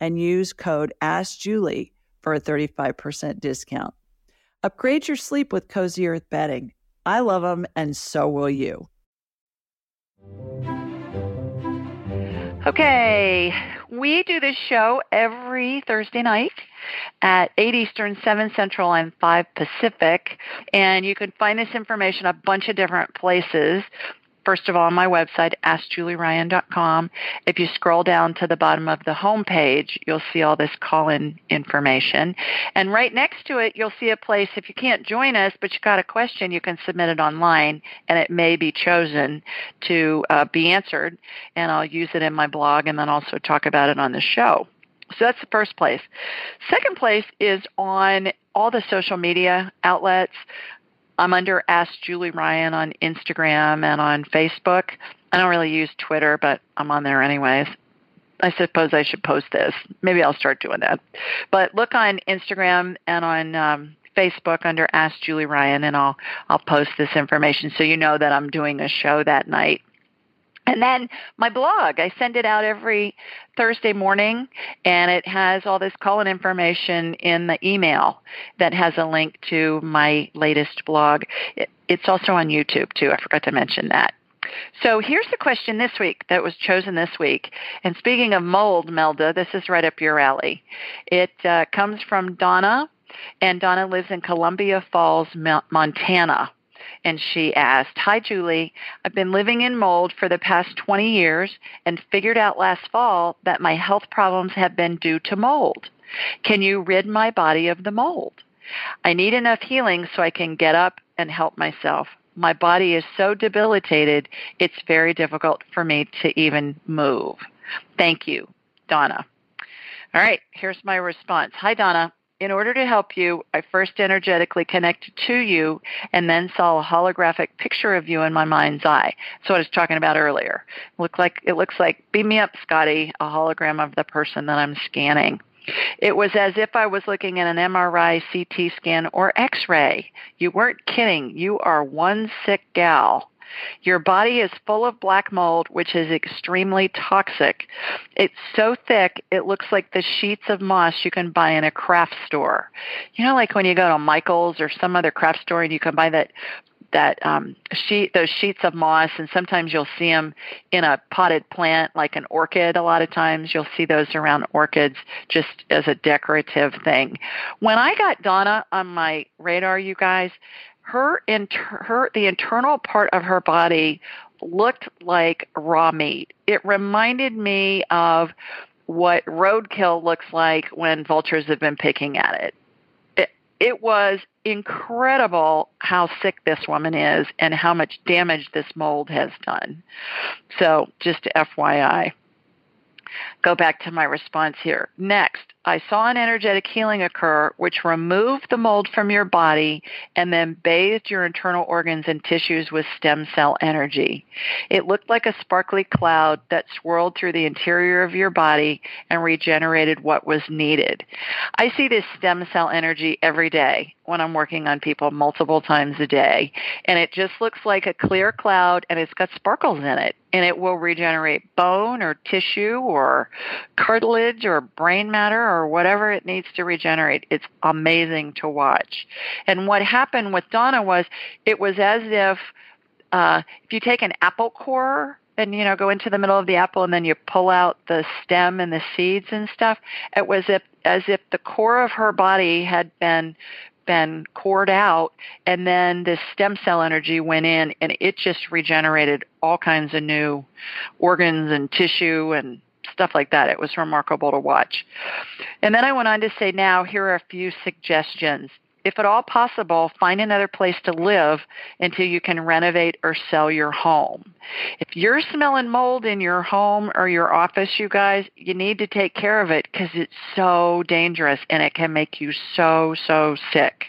and use code AskJulie for a 35% discount. Upgrade your sleep with Cozy Earth bedding. I love them, and so will you. Okay, we do this show every Thursday night at 8 Eastern, 7 Central, and 5 Pacific. And you can find this information a bunch of different places first of all, on my website, AskJulieRyan.com. If you scroll down to the bottom of the home page, you'll see all this call-in information. And right next to it, you'll see a place, if you can't join us, but you've got a question, you can submit it online, and it may be chosen to uh, be answered. And I'll use it in my blog and then also talk about it on the show. So that's the first place. Second place is on all the social media outlets. I'm under Ask Julie Ryan on Instagram and on Facebook. I don't really use Twitter, but I'm on there anyways. I suppose I should post this. Maybe I'll start doing that. But look on Instagram and on um, Facebook under Ask Julie Ryan, and I'll I'll post this information so you know that I'm doing a show that night. And then my blog, I send it out every Thursday morning and it has all this call-in information in the email that has a link to my latest blog. It, it's also on YouTube too. I forgot to mention that. So here's the question this week that was chosen this week. And speaking of mold, Melda, this is right up your alley. It uh, comes from Donna, and Donna lives in Columbia Falls, Montana and she asked, Hi, Julie. I've been living in mold for the past 20 years and figured out last fall that my health problems have been due to mold. Can you rid my body of the mold? I need enough healing so I can get up and help myself. My body is so debilitated, it's very difficult for me to even move. Thank you, Donna. All right, here's my response. Hi, Donna in order to help you, I first energetically connected to you and then saw a holographic picture of you in my mind's eye. So what I was talking about earlier. It looked like it looks like beam me up, Scotty, a hologram of the person that I'm scanning. It was as if I was looking at an MRI, CT scan, or X-ray. You weren't kidding. You are one sick gal. Your body is full of black mold, which is extremely toxic. It's so thick, it looks like the sheets of moss you can buy in a craft store. You know, like when you go to Michael's or some other craft store and you can buy that that um, sheet, those sheets of moss, and sometimes you'll see them in a potted plant, like an orchid. A lot of times you'll see those around orchids just as a decorative thing. When I got Donna on my radar, you guys, her inter- her the internal part of her body looked like raw meat. It reminded me of what roadkill looks like when vultures have been picking at it. It, it was incredible how sick this woman is and how much damage this mold has done. So, just FYI. Go back to my response here. Next, I saw an energetic healing occur, which removed the mold from your body and then bathed your internal organs and tissues with stem cell energy. It looked like a sparkly cloud that swirled through the interior of your body and regenerated what was needed. I see this stem cell energy every day when I'm working on people multiple times a day, and it just looks like a clear cloud and it's got sparkles in it, and it will regenerate bone or tissue or cartilage or brain matter or whatever it needs to regenerate. It's amazing to watch. And what happened with Donna was it was as if uh, if you take an apple core and you know go into the middle of the apple and then you pull out the stem and the seeds and stuff, it was if, as if the core of her body had been been cored out and then this stem cell energy went in and it just regenerated all kinds of new organs and tissue and stuff like that. It was remarkable to watch. And then I went on to say, now here are a few suggestions. if at all possible, find another place to live until you can renovate or sell your home. If you're smelling mold in your home or your office, you guys, you need to take care of it because it's so dangerous and it can make you so, so sick.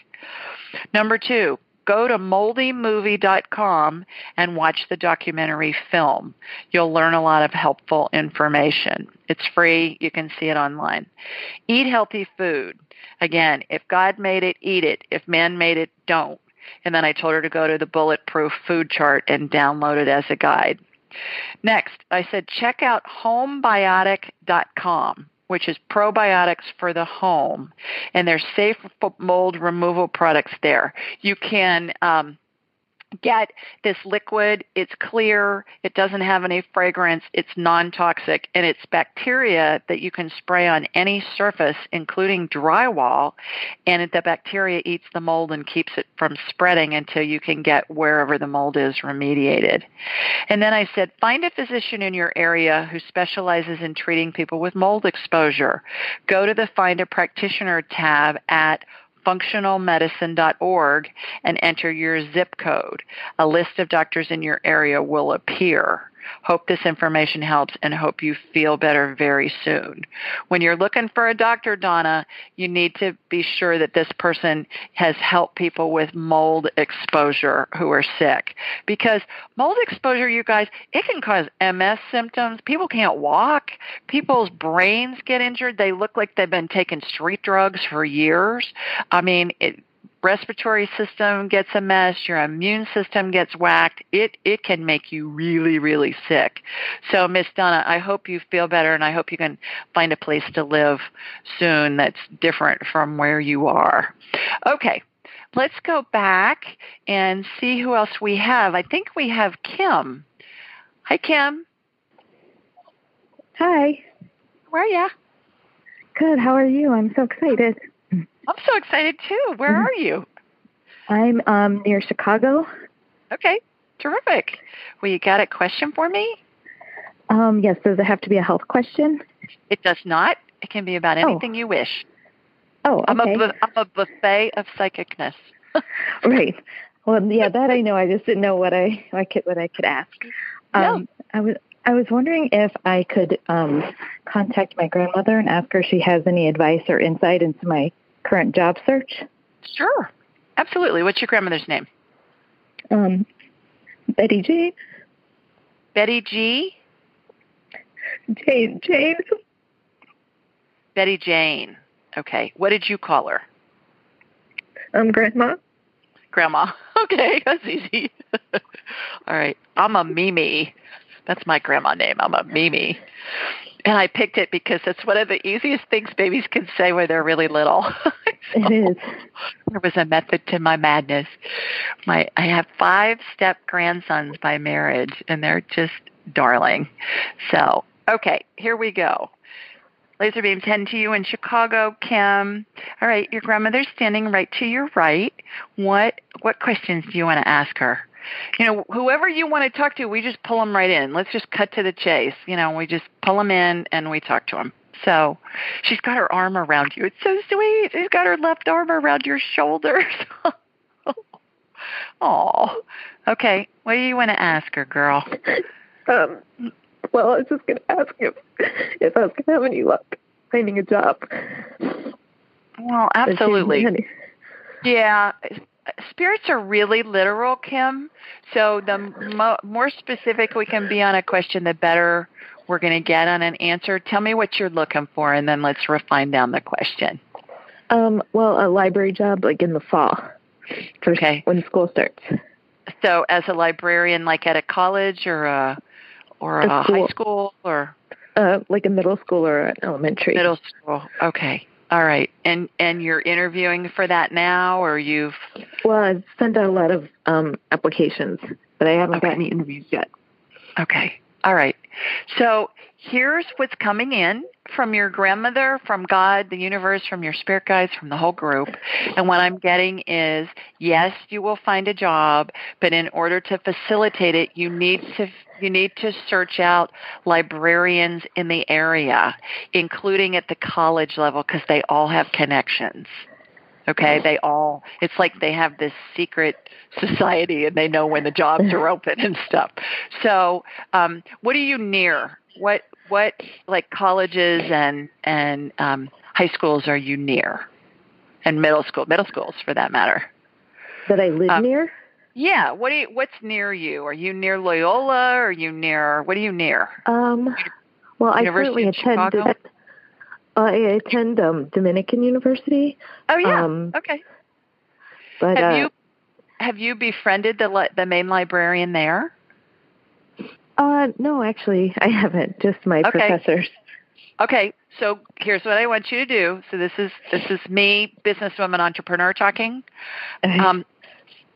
Number two, go to moldymovie.com and watch the documentary film. You'll learn a lot of helpful information. It's free. You can see it online. Eat healthy food. Again, if God made it, eat it. If man made it, don't. And then I told her to go to the bulletproof food chart and download it as a guide. Next, I said check out homebiotic.com which is probiotics for the home, and there's safe mold removal products there. You can um, get this liquid. It's clear. It doesn't have any fragrance. It's non-toxic, and it's bacteria that you can spray on any surface, including drywall, and the bacteria eats the mold and keeps it from spreading until you can get wherever the mold is remediated. And then I said, find a physician in your area who specializes in treating people with mold exposure. Go to the Find a Practitioner tab at functionalmedicine.org and enter your zip code. A list of doctors in your area will appear. Hope this information helps and hope you feel better very soon. When you're looking for a doctor, Donna, you need to be sure that this person has helped people with mold exposure who are sick. Because mold exposure, you guys, it can cause MS symptoms. People can't walk. People's brains get injured. They look like they've been taking street drugs for years. I mean, it, respiratory system gets a mess, your immune system gets whacked, it, it can make you really, really sick. So, Miss Donna, I hope you feel better and I hope you can find a place to live soon that's different from where you are. Okay, let's go back and see who else we have. I think we have Kim. Hi, Kim. Hi. Where are you? Good. How are you? I'm so excited. I'm so excited too. Where mm-hmm. are you? I'm um, near Chicago. Okay, terrific. Well, you got a question for me? Um, yes. Does it have to be a health question? It does not. It can be about oh. anything oh. you wish. Oh, okay. I'm a, I'm a buffet of psychicness. right. Well, yeah, that I know. I just didn't know what I, I could what I could ask. Um, I was I was wondering if I could um, contact my grandmother and ask her if she has any advice or insight into my current job search? Sure. Absolutely. What's your grandmother's name? Um, Betty G. Betty G. Jane. Jane. Betty Jane. Okay. What did you call her? Um, Grandma. Grandma. Okay, that's easy. All right. I'm a Mimi. That's my grandma name. I'm a Mimi. And I picked it because it's one of the easiest things babies can say when they're really little. so, it is. There was a method to my madness. My I have five step grandsons by marriage and they're just darling. So, okay, here we go. Laser beam 10 to you in Chicago, Kim. All right, your grandmother's standing right to your right. What what questions do you want to ask her? You know, whoever you want to talk to, we just pull them right in. Let's just cut to the chase. You know, we just pull them in and we talk to them. So she's got her arm around you. It's so sweet. She's got her left arm around your shoulders. Oh, okay. What do you want to ask her, girl? Um, well, I was just going to ask if if I was going to have any luck finding a job. Well, absolutely. Yeah, spirits are really literal, Kim. So the mo- more specific we can be on a question, the better we're going to get on an answer. Tell me what you're looking for, and then let's refine down the question. Um, well, a library job, like in the fall, for okay. when school starts. So, as a librarian, like at a college or a or a, a high school or uh, like a middle school or an elementary. Middle school. Okay. All right. And and you're interviewing for that now or you've Well, I've sent out a lot of um applications, but I haven't okay. got any interviews yet. Okay. All right. So here's what's coming in from your grandmother, from God, the universe, from your spirit guides, from the whole group. And what I'm getting is yes, you will find a job, but in order to facilitate it, you need to you need to search out librarians in the area, including at the college level because they all have connections. Okay, they all, it's like they have this secret society and they know when the jobs are open and stuff. So, um, what are you near? What, what, like colleges and, and, um, high schools are you near? And middle school, middle schools for that matter. That I live um, near? Yeah. What do you, what's near you? Are you near Loyola? Or are you near, what are you near? Um, well, University I currently attend, uh, I attend um, Dominican University. Oh yeah. Um, okay. But have uh, you have you befriended the the main librarian there? Uh, no, actually, I haven't. Just my okay. professors. Okay, so here's what I want you to do. So this is this is me, businesswoman entrepreneur talking. Um,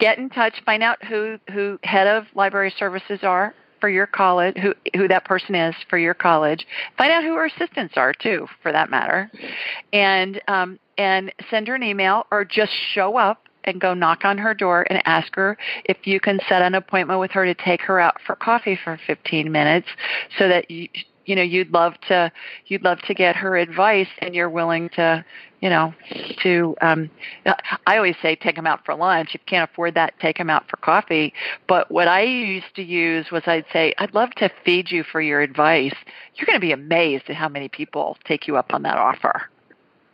get in touch, find out who who head of library services are for your college, who who that person is for your college. Find out who her assistants are too, for that matter, and um, and send her an email or just show up and go knock on her door and ask her if you can set an appointment with her to take her out for coffee for 15 minutes so that you you know you'd love to you'd love to get her advice and you're willing to you know to um i always say take them out for lunch. If you can't afford that take them out for coffee. But what i used to use was i'd say i'd love to feed you for your advice. You're going to be amazed at how many people take you up on that offer.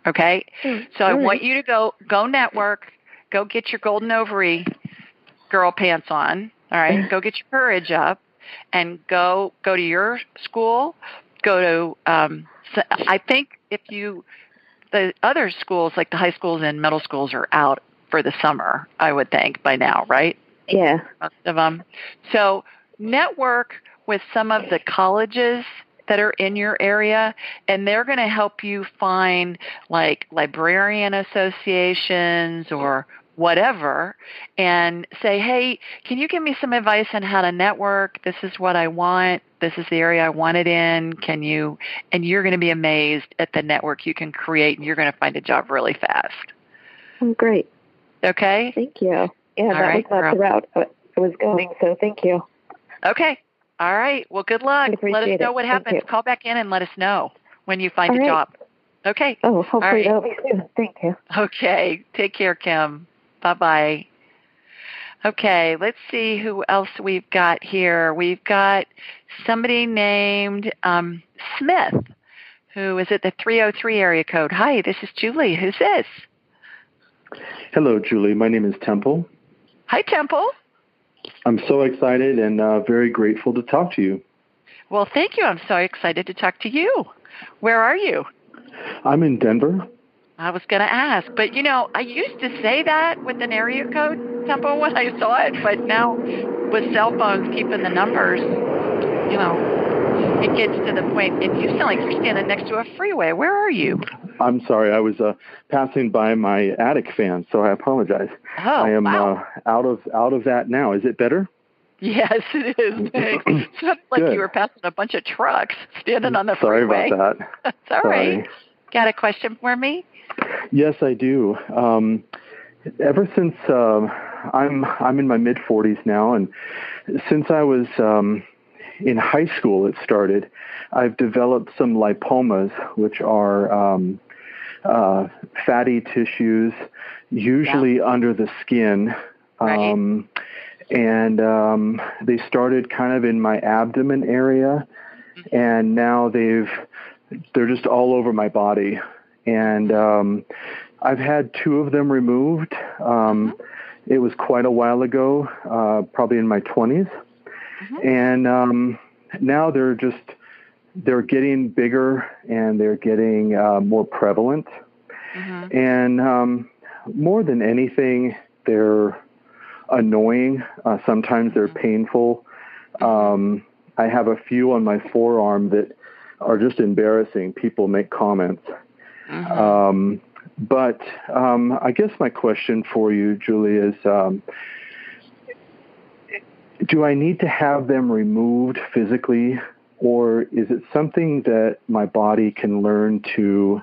Okay? Mm, so i want you to go go network go get your golden ovary girl pants on all right go get your courage up and go go to your school. Go to um, I think if you the other schools like the high schools and middle schools are out for the summer. I would think by now, right? Yeah, most of them. So network with some of the colleges that are in your area and they're going to help you find like librarian associations or whatever and say, hey, can you give me some advice on how to network? This is what I want. This is the area I want it in. Can you? And you're going to be amazed at the network you can create and you're going to find a job really fast. Oh, great. Okay. Thank you. Yeah, All that right, was not the route I was going, so thank you. Okay. All right. Well, good luck. Let us know it. what happens. Call back in and let us know when you find All a right. job. Okay. Oh, hopefully right. that'll be soon. Thank you. Okay. Take care, Kim. Bye bye. Okay, let's see who else we've got here. We've got somebody named um, Smith, who is at the 303 area code. Hi, this is Julie. Who's this? Hello, Julie. My name is Temple. Hi, Temple. I'm so excited and uh, very grateful to talk to you. Well, thank you. I'm so excited to talk to you. Where are you? I'm in Denver. I was going to ask, but you know, I used to say that with an area code tempo when I saw it, but now with cell phones keeping the numbers, you know, it gets to the point. And you sound like you're standing next to a freeway. Where are you? I'm sorry, I was uh, passing by my attic fan, so I apologize. Oh, I am wow. uh, out of out of that now. Is it better? Yes, it is. Thanks. Sounded like Good. you were passing a bunch of trucks standing on the Sorry freeway. about that. All Sorry. right. Got a question for me? Yes, I do. Um, ever since um I'm I'm in my mid 40s now, and since I was um, in high school, it started. I've developed some lipomas, which are um, uh, fatty tissues, usually under the skin. Right. Um, and um, they started kind of in my abdomen area, and now they've they're just all over my body. And um, I've had two of them removed. Um, it was quite a while ago, uh, probably in my 20s, and um, now they're just they're getting bigger and they're getting uh, more prevalent. And um, more than anything, they're annoying. Uh, sometimes they're painful. Um, I have a few on my forearm that are just embarrassing. People make comments. Um, but um, I guess my question for you, Julie, is um, do I need to have them removed physically, or is it something that my body can learn to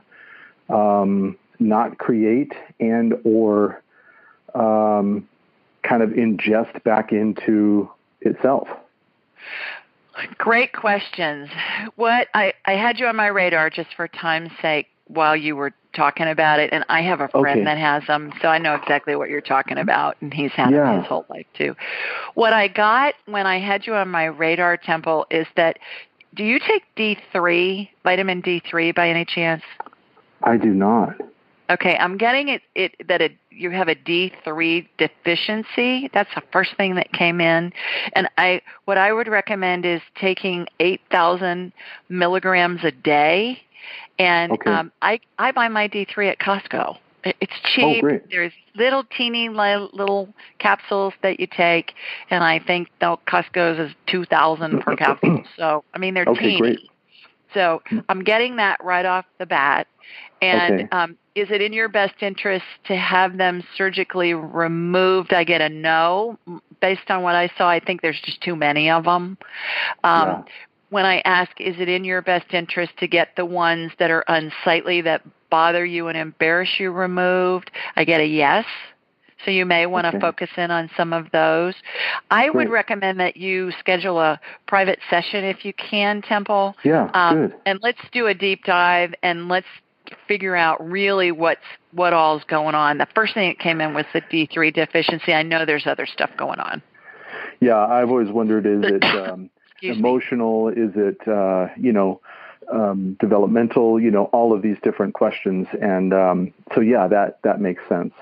um, not create and or um, kind of ingest back into itself? Great questions. What I, I had you on my radar just for time's sake while you were talking about it, and I have a friend Okay. that has them, so I know exactly what you're talking about, and he's had them his whole life too. What I got when I had you on my radar, Temple, is that do you take D3, vitamin D3 by any chance? I do not. Okay, I'm getting it, it that it, you have a D3 deficiency. That's the first thing that came in, and I what I would recommend is taking 8,000 milligrams a day, and Okay. um, I I buy my D3 at Costco. It- It's cheap. great. There's little teeny little capsules that you take, and I think no Costco's is 2,000 per capsule. So I mean they're Okay, teeny. great. So I'm getting that right off the bat. And Okay. um, is it in your best interest to have them surgically removed? I get a no. Based on what I saw, I think there's just too many of them. Um, Yeah. When I ask, is it in your best interest to get the ones that are unsightly, that bother you and embarrass you removed? I get a yes. So you may want to Okay. focus in on some of those. I would recommend that you schedule a private session if you can, Temple. Yeah, Um, good. and let's do a deep dive and let's figure out really what's what all's going on. The first thing that came in was the D3 deficiency. I know there's other stuff going on. Yeah, I've always wondered: is it um, Excuse me. emotional? Is it uh, you know um, developmental? You know, all of these different questions, and um, so yeah, that that makes sense.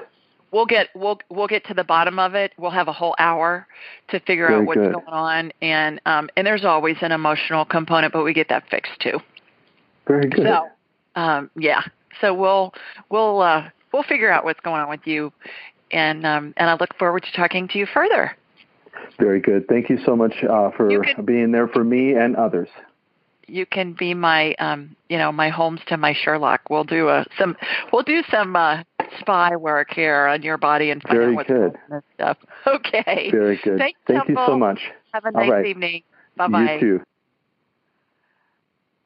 We'll get we'll we'll get to the bottom of it. We'll have a whole hour to figure Very out what's good. going on and um and there's always an emotional component, but we get that fixed too. Very good. So, um, yeah. So we'll we'll uh, we'll figure out what's going on with you, and um, and I look forward to talking to you further. Very good. Thank you so much uh, for can- being there for me and others. You can be my um, you know my Holmes to my Sherlock. We'll do a some we'll do some uh, spy work here on your body and find Very out what's good. and stuff. Okay. Very good. Thanks, Thank you so much. Have a nice right. evening. Bye bye. You too.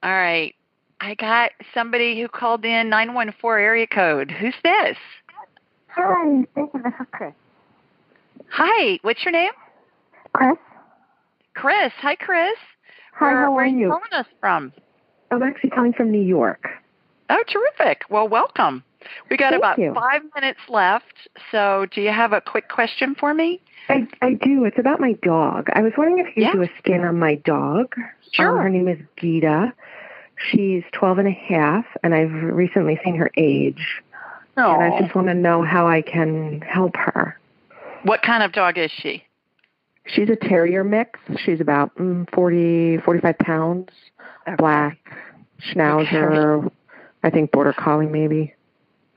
All right. I got somebody who called in 914 area code. Who's this? Hi, thank you. This is Chris. Hi, what's your name? Chris? Chris. Hi, Chris. Hi, where, how where are you? calling us from? I'm actually calling from New York. Oh, terrific. Well, welcome. We got Thank about you. five minutes left. So, do you have a quick question for me? I, I do. It's about my dog. I was wondering if you Yeah. could do a scan on my dog. Sure. Um, her name is Gita. She's 12 and a half, and I've recently seen her age. And I Oh. just want to know how I can help her. What kind of dog is she? She's a terrier mix. She's about mm, 40, 45 pounds, black, schnauzer, I think border collie maybe.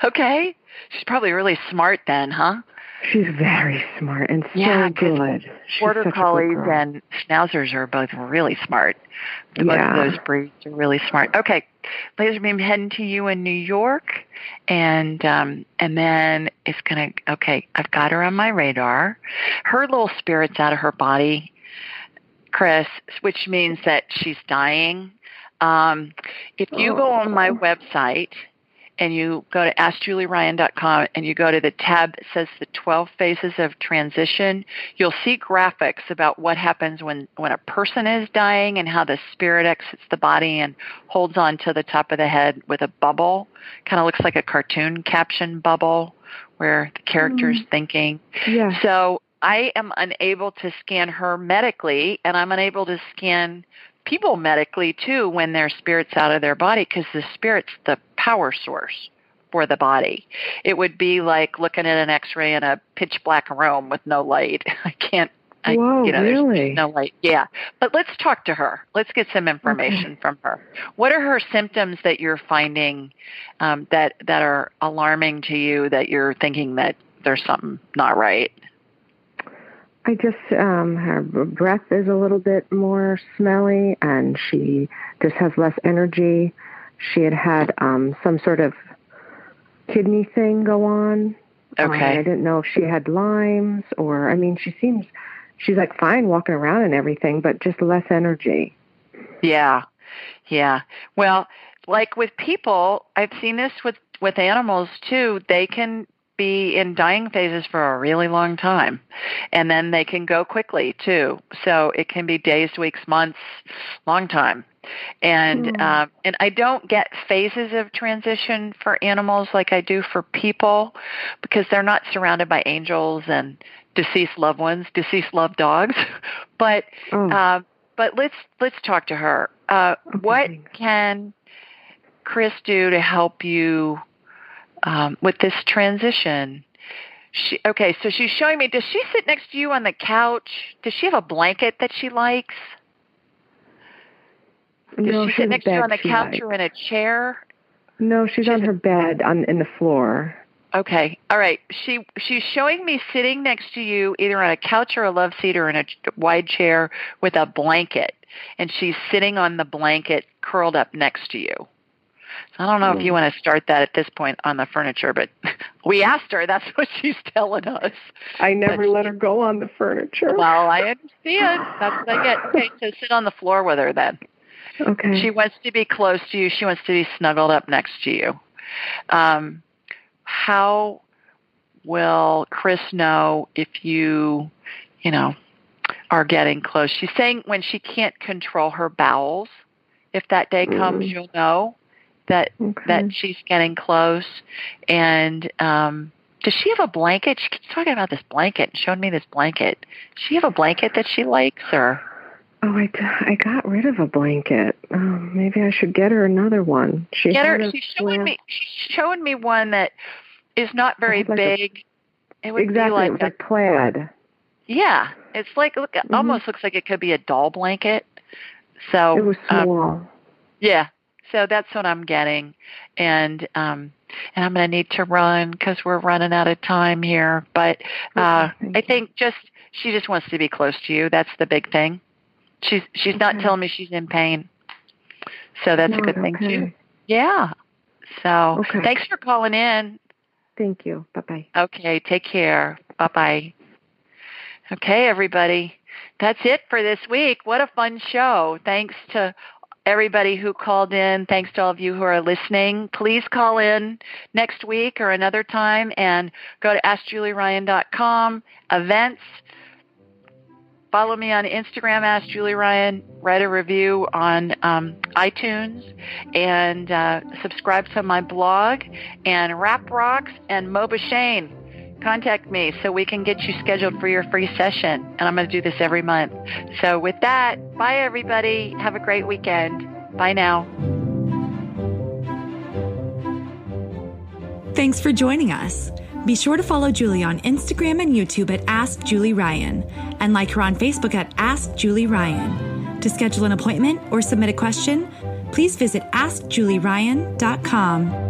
Okay. She's probably really smart then, huh? She's very smart and so Yeah, good. Border collies and schnauzers are both really smart. Both Yeah. of those breeds are really smart. Okay, laser beam heading to you in New York, and um, and then it's gonna. Okay, I've got her on my radar. Her little spirit's out of her body, Chris, which means that she's dying. Um, if you go on my website and you go to askjulieryan.com and you go to the tab that says the 12 phases of transition, you'll see graphics about what happens when, when a person is dying and how the spirit exits the body and holds on to the top of the head with a bubble. Kind of looks like a cartoon caption bubble where the character's mm. thinking. Yeah. So I am unable to scan her medically, and I'm unable to scan people medically too when their spirit's out of their body because the spirit's the power source for the body. It would be like looking at an X-ray in a pitch black room with no light. I can't. I, Whoa, you know, there's really? no light. Yeah, but let's talk to her. Let's get some information from her. What are her symptoms that you're finding um, that that are alarming to you? That you're thinking that there's something not right? I just um her breath is a little bit more smelly and she just has less energy. She had had um some sort of kidney thing go on. Um, Okay. and I didn't know if she had Lyme's or I mean she seems she's like fine walking around and everything but just less energy. Yeah. Yeah. Well, like with people, I've seen this with with animals too. They can be in dying phases for a really long time and then they can go quickly too. So it can be days, weeks, months, long time and mm. um, and I don't get phases of transition for animals like I do for people because they're not surrounded by angels and deceased loved ones, deceased loved dogs. but oh. uh, but let's let's talk to her. Uh, okay. What can Chris do to help you um, with this transition? She, okay, so she's showing me. Does she sit next to you on the couch? Does she have a blanket that she likes? Does no, she sit next to you on the couch likes. or in a chair? No, she's, she's on her bed on in the floor. Okay. All right. She she's showing me sitting next to you either on a couch or a love seat or in a wide chair with a blanket and she's sitting on the blanket curled up next to you. So I don't know if you want to start that at this point on the furniture, but we asked her. That's what she's telling us. I never let her go on the furniture. Well, I understand. That's what I get. Okay, so sit on the floor with her then. Okay. She wants to be close to you. She wants to be snuggled up next to you. Um, how will Chris know if you, you know, are getting close? She's saying when she can't control her bowels, if that day comes, mm. you'll know that okay. that she's getting close. And um, does she have a blanket? She keeps talking about this blanket, and showing me this blanket. Does she have a blanket that she likes, or? Oh, I, I got rid of a blanket. Oh, maybe I should get her another one. She get her. She's showing me. She's showing me one that is not very like big. A, it would exactly, be like, a plaid. Yeah, it's like look, mm-hmm. almost looks like it could be a doll blanket. So it was um, small. Um, yeah, so that's what I'm getting, and um, and I'm going to need to run because we're running out of time here. But uh, I think just she just wants to be close to you. That's the big thing. She's she's not telling me she's in pain. So that's no, a good thing okay. too. Yeah. So okay. thanks for calling in. Thank you. Bye bye. Okay, take care. Bye bye. Okay, everybody. That's it for this week. What a fun show. Thanks to everybody who called in. Thanks to all of you who are listening. Please call in next week or another time and go to AskJulieRyan.com, events, Follow me on Instagram, Ask Julie Ryan. Write a review on um, iTunes and uh, subscribe to my blog. And Rap Rocks and Moba Shane, contact me so we can get you scheduled for your free session. And I'm going to do this every month. So with that, bye everybody. Have a great weekend. Bye now. Thanks for joining us. Be sure to follow Julie on Instagram and YouTube at Ask Julie Ryan and like her on Facebook at Ask Julie Ryan. To schedule an appointment or submit a question, please visit AskJulieRyan.com.